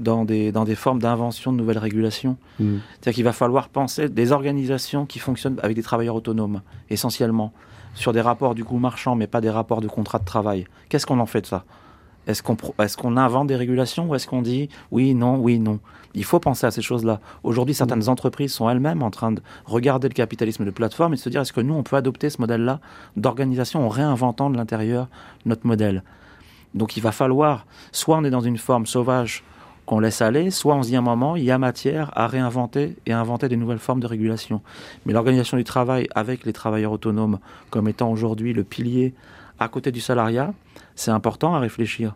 dans des, dans des formes d'invention de nouvelles régulations. Mm. C'est-à-dire qu'il va falloir penser des organisations qui fonctionnent avec des travailleurs autonomes, essentiellement, sur des rapports du coup marchand, mais pas des rapports de contrat de travail. Qu'est-ce qu'on en fait de ça? Est-ce qu'on est qu'on invente des régulations ou est-ce qu'on dit oui, non, oui, non? Il faut penser à ces choses-là. Aujourd'hui, certaines entreprises sont elles-mêmes en train de regarder le capitalisme de plateforme et de se dire est-ce que nous, on peut adopter ce modèle-là d'organisation en réinventant de l'intérieur notre modèle? Donc il va falloir, soit on est dans une forme sauvage qu'on laisse aller, soit on se dit à un moment, il y a matière à réinventer et à inventer des nouvelles formes de régulation. Mais l'organisation du travail avec les travailleurs autonomes comme étant aujourd'hui le pilier à côté du salariat, c'est important à réfléchir.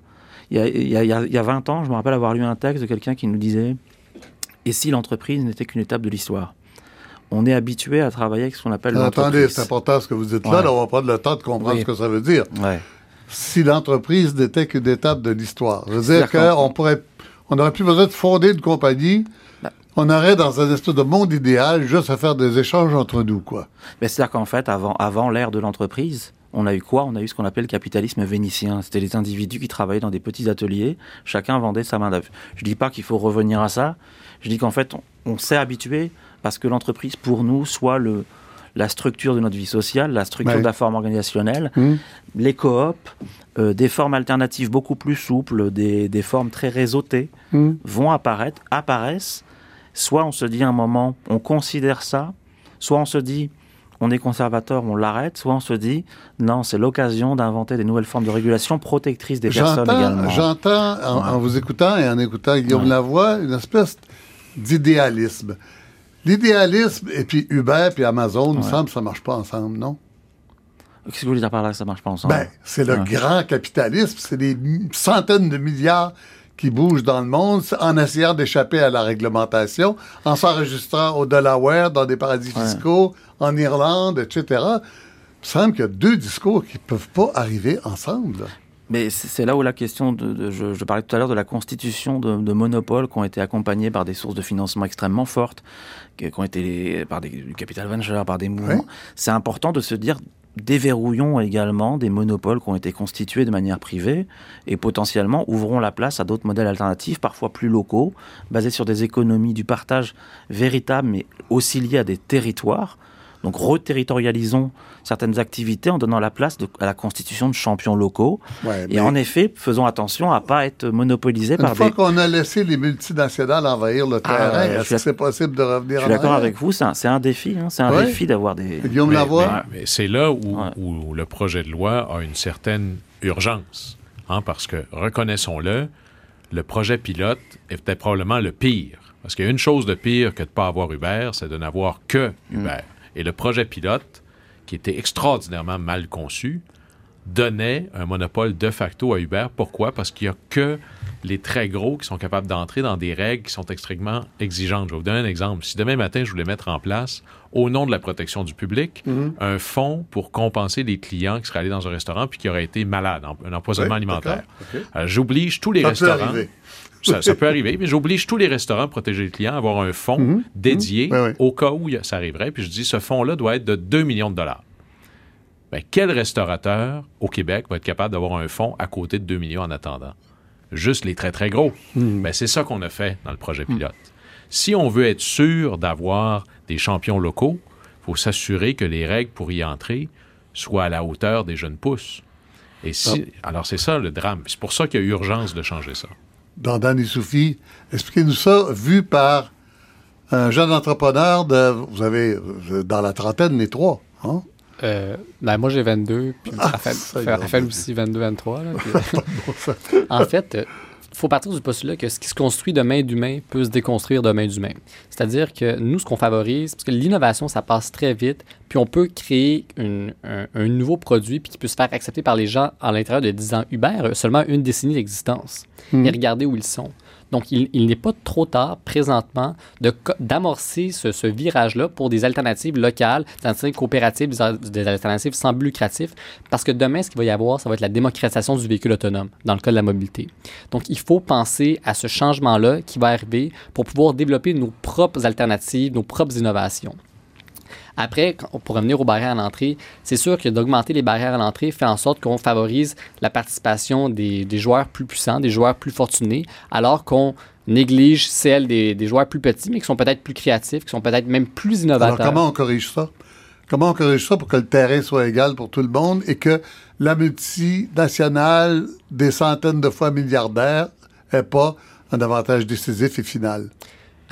Il y, a, 20 ans, je me rappelle avoir lu un texte de quelqu'un qui nous disait et si l'entreprise n'était qu'une étape de l'histoire? On est habitué à travailler avec ce qu'on appelle l'entreprise. Attendez, c'est important ce que vous dites là, on va prendre le temps de comprendre ce que ça veut dire. Si l'entreprise n'était qu'une étape de l'histoire, je veux dire qu'on pourrait, on n'aurait plus besoin de fonder une compagnie, ben. on aurait dans un espèce de monde idéal juste à faire des échanges entre nous, quoi. Mais c'est-à-dire qu'en fait, avant, avant l'ère de l'entreprise, on a eu quoi? On a eu ce qu'on appelle le capitalisme vénitien. C'était les individus qui travaillaient dans des petits ateliers, chacun vendait sa main-d'œuvre. Je dis pas qu'il faut revenir à ça, je dis qu'en fait, on s'est habitué parce que l'entreprise, pour nous, soit le, la structure de notre vie sociale, la structure de la forme organisationnelle, mmh. les coops, euh, des formes alternatives beaucoup plus souples, des, des formes très réseautées mmh. vont apparaître, apparaissent. Soit on se dit à un moment, on considère ça, soit on se dit, on est conservateur, on l'arrête, soit on se dit, non, c'est l'occasion d'inventer des nouvelles formes de régulation protectrices des personnes également. J'entends, en, vous écoutant et en écoutant Guillaume Lavoie, une espèce d'idéalisme. L'idéalisme et puis Uber puis Amazon, il me semble ça marche pas ensemble, non? Qu'est-ce que vous voulez dire par là que ça marche pas ensemble? Ben, c'est le grand capitalisme, c'est des centaines de milliards qui bougent dans le monde en essayant d'échapper à la réglementation, en s'enregistrant au Delaware, dans des paradis fiscaux, en Irlande, etc. Il me semble qu'il y a deux discours qui ne peuvent pas arriver ensemble. Mais c'est là où la question de, je, parlais tout à l'heure de la constitution de, monopoles qui ont été accompagnés par des sources de financement extrêmement fortes, qui, ont été par des, du capital venture, par des mouvements. C'est important de se dire déverrouillons également des monopoles qui ont été constitués de manière privée et potentiellement ouvrons la place à d'autres modèles alternatifs, parfois plus locaux, basés sur des économies du partage véritables, mais aussi liés à des territoires donc reterritorialisons certaines activités en donnant la place à la constitution de champions locaux. et en effet, faisons attention à ne pas être monopolisé par des... Une fois qu'on a laissé les multinationales envahir le ah, terrain, est-ce que c'est possible de revenir Je suis d'accord avec vous, c'est un, défi. Hein. c'est un défi d'avoir des... Guillaume Lavoie? Mais, c'est là où, le projet de loi a une certaine urgence. Hein, parce que, reconnaissons-le, le projet pilote était probablement le pire. Parce qu'il y a une chose de pire que de ne pas avoir Uber, c'est de n'avoir que mm. Uber. Et le projet pilote, qui était extraordinairement mal conçu, donnait un monopole de facto à Uber. Pourquoi? Parce qu'il n'y a que les très gros qui sont capables d'entrer dans des règles qui sont extrêmement exigeantes. Je vais vous donner un exemple. Si demain matin, je voulais mettre en place, au nom de la protection du public, mm-hmm. un fonds pour compenser les clients qui seraient allés dans un restaurant puis qui auraient été malades, un empoisonnement alimentaire. Euh, j'oblige tous les restaurants ça, peut arriver, mais j'oblige tous les restaurants à protéger les clients à avoir un fonds mhm. dédié mhm. au cas où ça arriverait. Puis je dis, ce fonds-là doit être de 2 millions de dollars. Ben, quel restaurateur au Québec va être capable d'avoir un fonds à côté de 2 millions en attendant? Juste les très, très gros. Mhm. Ben, c'est ça qu'on a fait dans le projet pilote. Si on veut être sûr d'avoir des champions locaux, il faut s'assurer que les règles pour y entrer soient à la hauteur des jeunes pousses. Et si, ah. Alors, c'est ça le drame. C'est pour ça qu'il y a urgence de changer ça dans Dan Soufi. Expliquez-nous ça, vu par un jeune entrepreneur de, vous avez, euh, dans la trentaine, les trois, hein? Euh, ben moi, j'ai 22, puis ah, Raphaël, aussi 22, 23. en fait, faut partir du postulat que ce qui se construit de main d'humain peut se déconstruire de main d'humain. C'est-à-dire que nous, ce qu'on favorise, parce que l'innovation, ça passe très vite, puis on peut créer un, un, nouveau produit puis qui peut se faire accepter par les gens à l'intérieur de 10 ans. Uber a seulement une décennie d'existence. Hmm. Et regardez où ils sont. Donc, il, n'est pas trop tard présentement d'amorcer ce, virage-là pour des alternatives locales, des alternatives coopératives, des, alternatives sans but lucratif, parce que demain, ce qu'il va y avoir, ça va être la démocratisation du véhicule autonome dans le cas de la mobilité. Donc, il faut penser à ce changement-là qui va arriver pour pouvoir développer nos propres alternatives, nos propres innovations. Après, pour revenir aux barrières à l'entrée, c'est sûr que d'augmenter les barrières à l'entrée fait en sorte qu'on favorise la participation des, joueurs plus puissants, des joueurs plus fortunés, alors qu'on néglige celle des, joueurs plus petits, mais qui sont peut-être plus créatifs, qui sont peut-être même plus innovateurs. Alors, comment on corrige ça? Comment on corrige ça pour que le terrain soit égal pour tout le monde et que la multinationale des centaines de fois milliardaires n'ait pas un avantage décisif et final?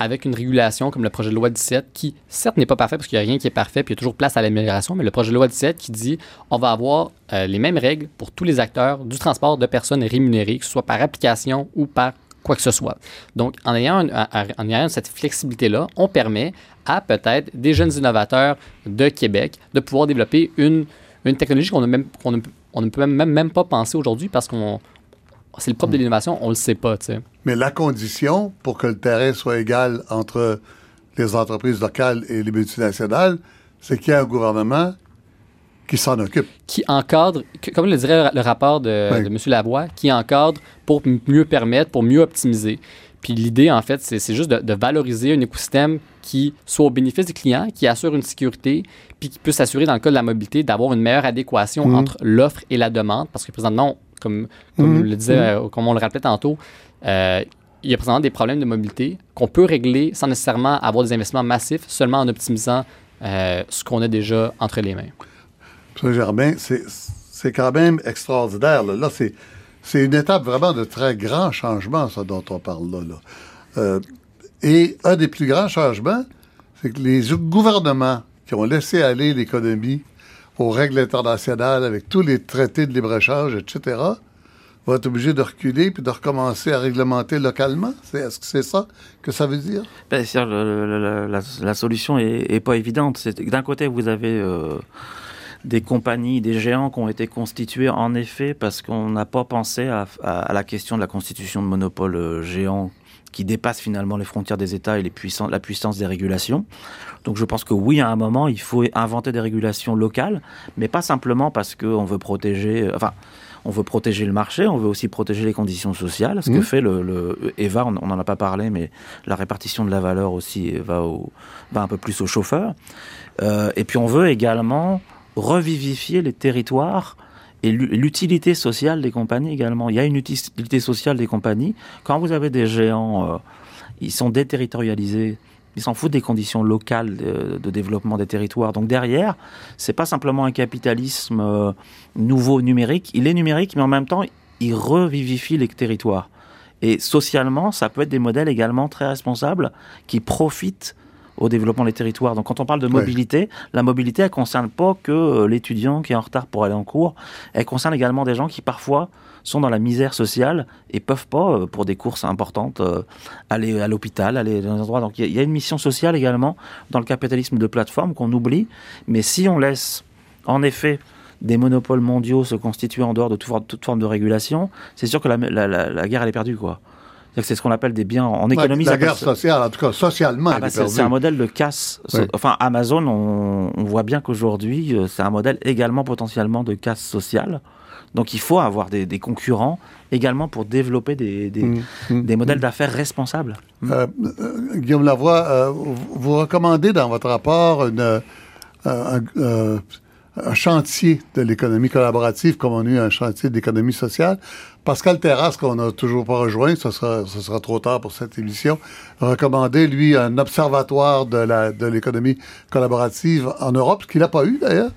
Avec une régulation comme le projet de loi 17, qui certes n'est pas parfait parce qu'il n'y a rien qui est parfait, puis il y a toujours place à l'amélioration, mais le projet de loi 17 qui dit on va avoir euh, les mêmes règles pour tous les acteurs du transport de personnes rémunérées, que ce soit par application ou par quoi que ce soit. Donc, en ayant, en ayant cette flexibilité-là, on permet à peut-être des jeunes innovateurs de Québec de pouvoir développer une, une technologie qu'on ne, peut même, même pas penser aujourd'hui parce qu'on c'est le propre de l'innovation, on le sait pas, tu sais. Mais la condition pour que le terrain soit égal entre les entreprises locales et les multinationales, c'est qu'il y a un gouvernement qui s'en occupe. Qui encadre, comme le dirait le rapport de, de M. Lavoie, qui encadre pour mieux permettre, pour mieux optimiser. Puis l'idée, en fait, c'est juste de, valoriser un écosystème qui soit au bénéfice des clients, qui assure une sécurité, puis qui peut s'assurer, dans le cas de la mobilité, d'avoir une meilleure adéquation mmh. entre l'offre et la demande. Parce que présentement, comme, comme mmh. le disait, mmh. euh, comme on le rappelait tantôt, euh, il y a présentement des problèmes de mobilité qu'on peut régler sans nécessairement avoir des investissements massifs, seulement en optimisant euh, ce qu'on a déjà entre les mains. M. Germain, c'est quand même extraordinaire. Là, c'est une étape vraiment de très grand changement, ça, dont on parle là. Et un des plus grands changements, c'est que les gouvernements qui ont laissé aller l'économie aux règles internationales avec tous les traités de libre-échange, etc., vont être obligés de reculer puis de recommencer à réglementer localement? Est-ce que c'est ça que ça veut dire? Ben, la, solution est, pas évidente. D'un côté, vous avez euh, des compagnies, des géants qui ont été constitués en effet parce qu'on n'a pas pensé à, la question de la constitution de monopoles euh, géants qui dépassent finalement les frontières des États et les la puissance des régulations. Donc je pense que oui, à un moment, il faut inventer des régulations locales, mais pas simplement parce qu'on veut protéger... Euh, enfin, on veut protéger le marché, on veut aussi protéger les conditions sociales, ce que mmh. fait le, EVA, on n'en a pas parlé, mais la répartition de la valeur aussi va, va un peu plus aux chauffeurs. Euh, et puis on veut également revivifier les territoires et l'utilité sociale des compagnies également. Il y a une utilité sociale des compagnies. Quand vous avez des géants, euh, ils sont déterritorialisés. Ils s'en foutent des conditions locales de, développement des territoires. Donc derrière, c'est pas simplement un capitalisme euh, nouveau numérique. Il est numérique, mais en même temps, il revivifie les territoires. Et socialement, ça peut être des modèles également très responsables qui profitent au développement des territoires. Donc quand on parle de mobilité, la mobilité, elle concerne pas que euh, l'étudiant qui est en retard pour aller en cours, elle concerne également des gens qui parfois sont dans la misère sociale et peuvent pas, euh, pour des courses importantes, euh, aller à l'hôpital, aller dans un endroit. Donc il y, a une mission sociale également dans le capitalisme de plateforme qu'on oublie. Mais si on laisse, en effet, des monopoles mondiaux se constituer en dehors de toute, forme de régulation, c'est sûr que la, la guerre elle est perdue quoi. C'est ce qu'on appelle des biens en économie. la guerre sociale, en tout cas, socialement, ah bah c'est un modèle de casse. Enfin, Amazon, on, voit bien qu'aujourd'hui, euh, c'est un modèle également potentiellement de casse sociale. Donc, il faut avoir des, concurrents également pour développer des, des, mmh, mmh, modèles mmh. d'affaires responsables. Euh, euh, Guillaume Lavoie, vous recommandez dans votre rapport une, un chantier de l'économie collaborative comme on a eu un chantier d'économie sociale. Pascal Terrasse, qu'on n'a toujours pas rejoint, ce sera, sera trop tard pour cette émission, a recommandé, lui, un observatoire de, de l'économie collaborative en Europe, ce qu'il n'a pas eu d'ailleurs.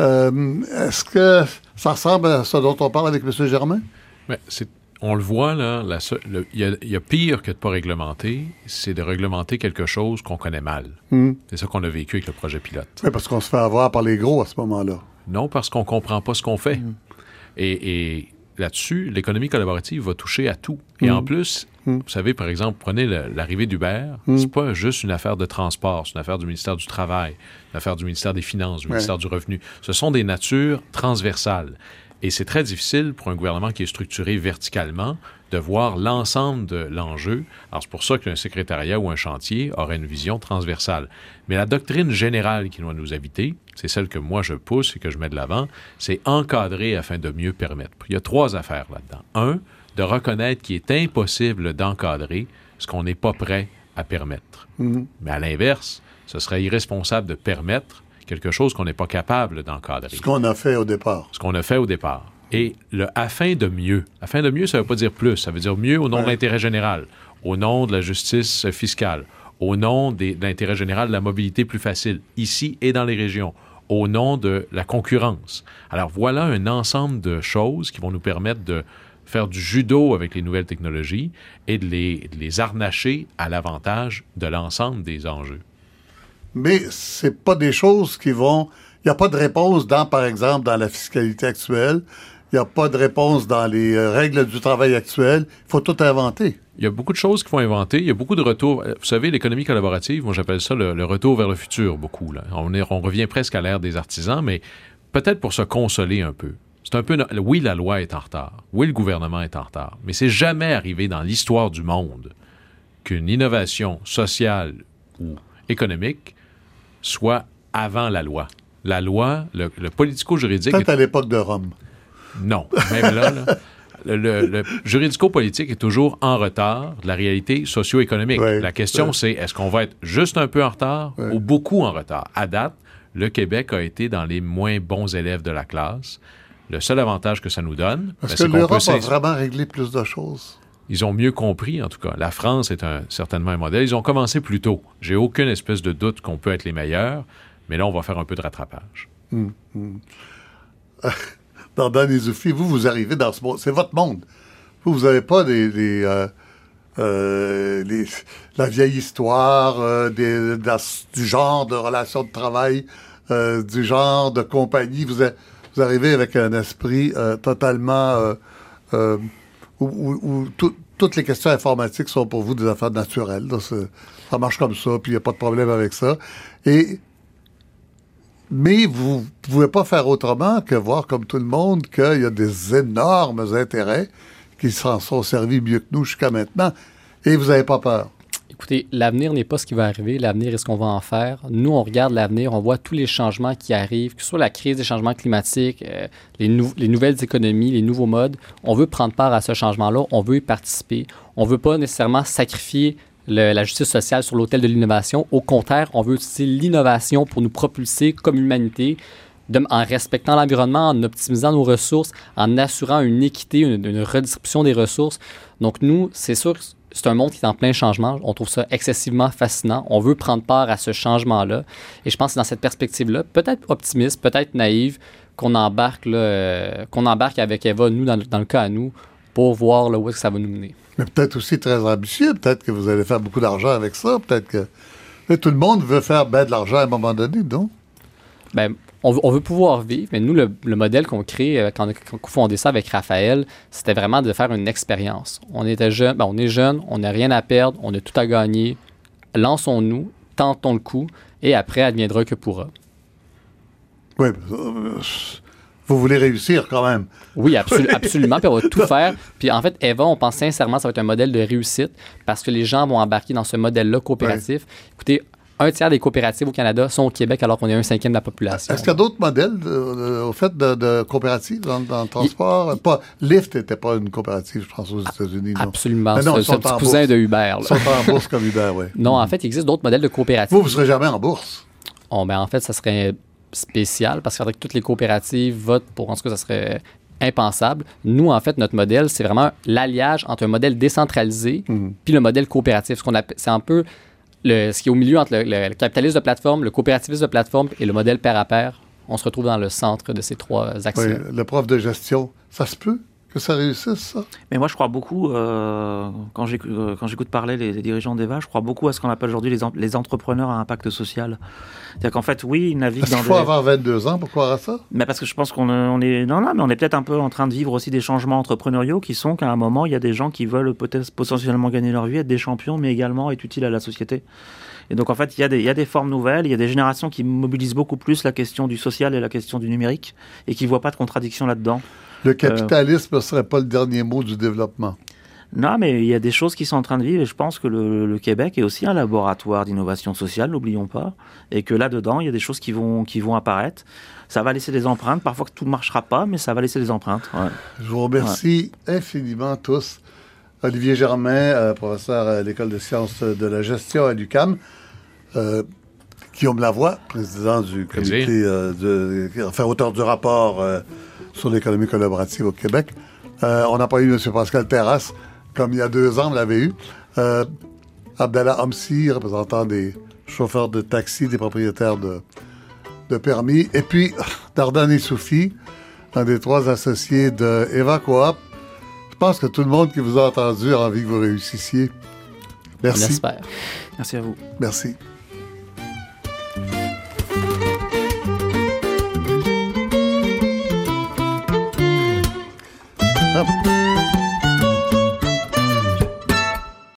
Euh, est-ce que ça ressemble à ce dont on parle avec M. Germain? Mais c'est on le voit, là, il y, a pire que de ne pas réglementer, c'est de réglementer quelque chose qu'on connaît mal. Hmm. C'est ça qu'on a vécu avec le projet pilote. Oui, parce qu'on se fait avoir par les gros à ce moment-là. Non, parce qu'on ne comprend pas ce qu'on fait. Hmm. Et, là-dessus, l'économie collaborative va toucher à tout. Et en hmm. plus, vous savez, par exemple, prenez l'arrivée d'Uber, c'est pas juste une affaire de transport, c'est une affaire du ministère du Travail, une affaire du ministère des Finances, du ministère du Revenu. Ce sont des natures transversales. Et c'est très difficile pour un gouvernement qui est structuré verticalement de voir l'ensemble de l'enjeu. Alors c'est pour ça qu'un secrétariat ou un chantier aurait une vision transversale. Mais la doctrine générale qui doit nous habiter, c'est celle que moi je pousse et que je mets de l'avant, c'est encadrer afin de mieux permettre. Il y a trois affaires là-dedans. Un, de reconnaître qu'il est impossible d'encadrer ce qu'on n'est pas prêt à permettre. Mm-hmm. Mais à l'inverse, ce serait irresponsable de permettre quelque chose qu'on n'est pas capable d'encadrer. Ce qu'on a fait au départ. Ce qu'on a fait au départ. Et le afin de mieux. Afin de mieux, ça ne veut pas dire plus. Ça veut dire mieux au nom de l'intérêt général, au nom de la justice fiscale, au nom de l'intérêt général de la mobilité plus facile, ici et dans les régions, au nom de la concurrence. Alors voilà un ensemble de choses qui vont nous permettre de faire du judo avec les nouvelles technologies et de les, de les harnacher à l'avantage de l'ensemble des enjeux mais c'est pas des choses qui vont. Il n'y a pas de réponse dans, par exemple, dans la fiscalité actuelle. Il n'y a pas de réponse dans les euh, règles du travail actuelles. Il faut tout inventer. Il y a beaucoup de choses qu'il faut inventer. Il y a beaucoup de retours. Vous savez, l'économie collaborative, moi j'appelle ça le, retour vers le futur, beaucoup. Là. On, on revient presque à l'ère des artisans, mais peut-être pour se consoler un peu. C'est un peu. Oui, la loi est en retard. Oui, le gouvernement est en retard. Mais c'est jamais arrivé dans l'histoire du monde qu'une innovation sociale ou économique soit avant la loi. La loi, le, politico-juridique. Peut-être à l'époque de Rome. Non. Même là, le, juridico-politique est toujours en retard de la réalité socio-économique. la question, c'est est-ce qu'on va être juste un peu en retard ou beaucoup en retard? À date, le Québec a été dans les moins bons élèves de la classe. Le seul avantage que ça nous donne, Parce ben, que l'Europe a vraiment réglé plus de choses. Ils ont mieux compris, en tout cas. La France est certainement un modèle. Ils ont commencé plus tôt. J'ai aucune espèce de doute qu'on peut être les meilleurs, mais là, on va faire un peu de rattrapage. Et Zoufi, vous, vous arrivez dans ce monde. C'est votre monde. Vous, vous n'avez pas euh, euh, la vieille histoire euh, du genre de relation de travail, du genre de compagnie. Vous, vous arrivez avec un esprit totalement où, toutes les questions informatiques sont pour vous des affaires naturelles. ça marche comme ça, puis il n'y a pas de problème avec ça. Et mais vous pouvez pas faire autrement que voir, comme tout le monde, qu'il y a des énormes intérêts qui s'en sont servis mieux que nous jusqu'à maintenant. Et vous n'avez pas peur. Écoutez, l'avenir n'est pas ce qui va arriver, l'avenir est ce qu'on va en faire. Nous, on regarde l'avenir, on voit tous les changements qui arrivent, que ce soit la crise des changements climatiques, euh, les, les, nouvelles économies, les nouveaux modes. On veut prendre part à ce changement-là, on veut y participer. On ne veut pas nécessairement sacrifier la justice sociale sur l'autel de l'innovation. Au contraire, on veut utiliser l'innovation pour nous propulser comme humanité, en respectant l'environnement, en optimisant nos ressources, en assurant une équité, une, redistribution des ressources. Donc nous, c'est sûr c'est un monde qui est en plein changement. On trouve ça excessivement fascinant. On veut prendre part à ce changement-là. Et je pense que c'est dans cette perspective-là, peut-être optimiste, peut-être naïve, qu'on embarque, euh, qu'on embarque avec Eva, nous, dans, le cas à nous, pour voir là, où est-ce que ça va nous mener mais peut-être aussi très ambitieux. Peut-être que vous allez faire beaucoup d'argent avec ça. Peut-être que tout le monde veut faire ben, de l'argent à un moment donné, non? Ben, on, veut pouvoir vivre, mais nous, le, modèle qu'on crée euh, quand on a fondé ça avec Raphaël, c'était vraiment de faire une expérience. On était jeune, ben, on est jeune, on n'a rien à perdre, on a tout à gagner. Lançons-nous, tentons le coup, et après, adviendra que pourra. Oui, euh, vous voulez réussir quand même. Oui, absolument. puis on va tout faire. Puis en fait, Eva, on pense sincèrement que ça va être un modèle de réussite parce que les gens vont embarquer dans ce modèle-là coopératif. Écoutez, un tiers des coopératives au Canada sont au Québec alors qu'on est un cinquième de la population. Est-ce qu'il y a d'autres modèles au fait de, coopératives dans, le transport? Pas, Lyft n'était pas une coopérative, je pense, aux États-Unis. Absolument. C'est un petit cousin de Uber. Ils sont en bourse comme Uber, oui. Non, en fait, il existe d'autres modèles de coopératives. Vous, vous ne serez jamais en bourse? Oh, ben, en fait, ça serait spécial parce que toutes les coopératives votent pour, en tout cas, ça serait impensable. Nous, en fait, notre modèle, c'est vraiment l'alliage entre un modèle décentralisé mhm. puis le modèle coopératif. Ce qu'on c'est un peu le, ce qui est au milieu entre le, capitalisme de plateforme, le coopérativisme de plateforme et le modèle pair à pair. On se retrouve dans le centre de ces trois axes. Oui, le prof de gestion, ça se peut? Que ça réussisse, ça? Mais moi, je crois beaucoup, euh, quand euh, j'écoute parler les, dirigeants d'EVA, je crois beaucoup à ce qu'on appelle aujourd'hui les, les, entrepreneurs à impact social. C'est-à-dire qu'en fait, oui, ils naviguent dans. Il faut avoir 22 ans pour croire à ça? Mais parce que je pense qu'on on est. Non, non, mais on est peut-être un peu en train de vivre aussi des changements entrepreneuriaux qui sont qu'à un moment, il y a des gens qui veulent peut-être potentiellement gagner leur vie, être des champions, mais également être utiles à la société. Et donc, en fait, il y, a des, il y a des formes nouvelles, il y a des générations qui mobilisent beaucoup plus la question du social et la question du numérique et qui ne voient pas de contradiction là-dedans. Le capitalisme ne serait pas le dernier mot du développement. Non, mais il y a des choses qui sont en train de vivre et je pense que le, Québec est aussi un laboratoire d'innovation sociale, n'oublions pas, et que là-dedans, il y a des choses qui vont, qui vont apparaître. Ça va laisser des empreintes, parfois que tout ne marchera pas, mais ça va laisser des empreintes. Je vous remercie infiniment tous. Olivier Germain, euh, professeur à l'École de sciences de la gestion à l'UCAM. Euh, Guillaume Lavoie, président du comité, euh, de, enfin auteur du rapport sur l'économie collaborative au Québec. Euh, on n'a pas eu M. Pascal Terrasse, comme il y a deux ans, on l'avait eu. Euh, Abdallah Hamsi, représentant des chauffeurs de taxi, des propriétaires de, permis. Et puis, Dardani Soufi, un des trois associés de Eva Coop. Je pense que tout le monde qui vous a entendu a envie que vous réussissiez. Merci. Merci à vous. Merci. Up.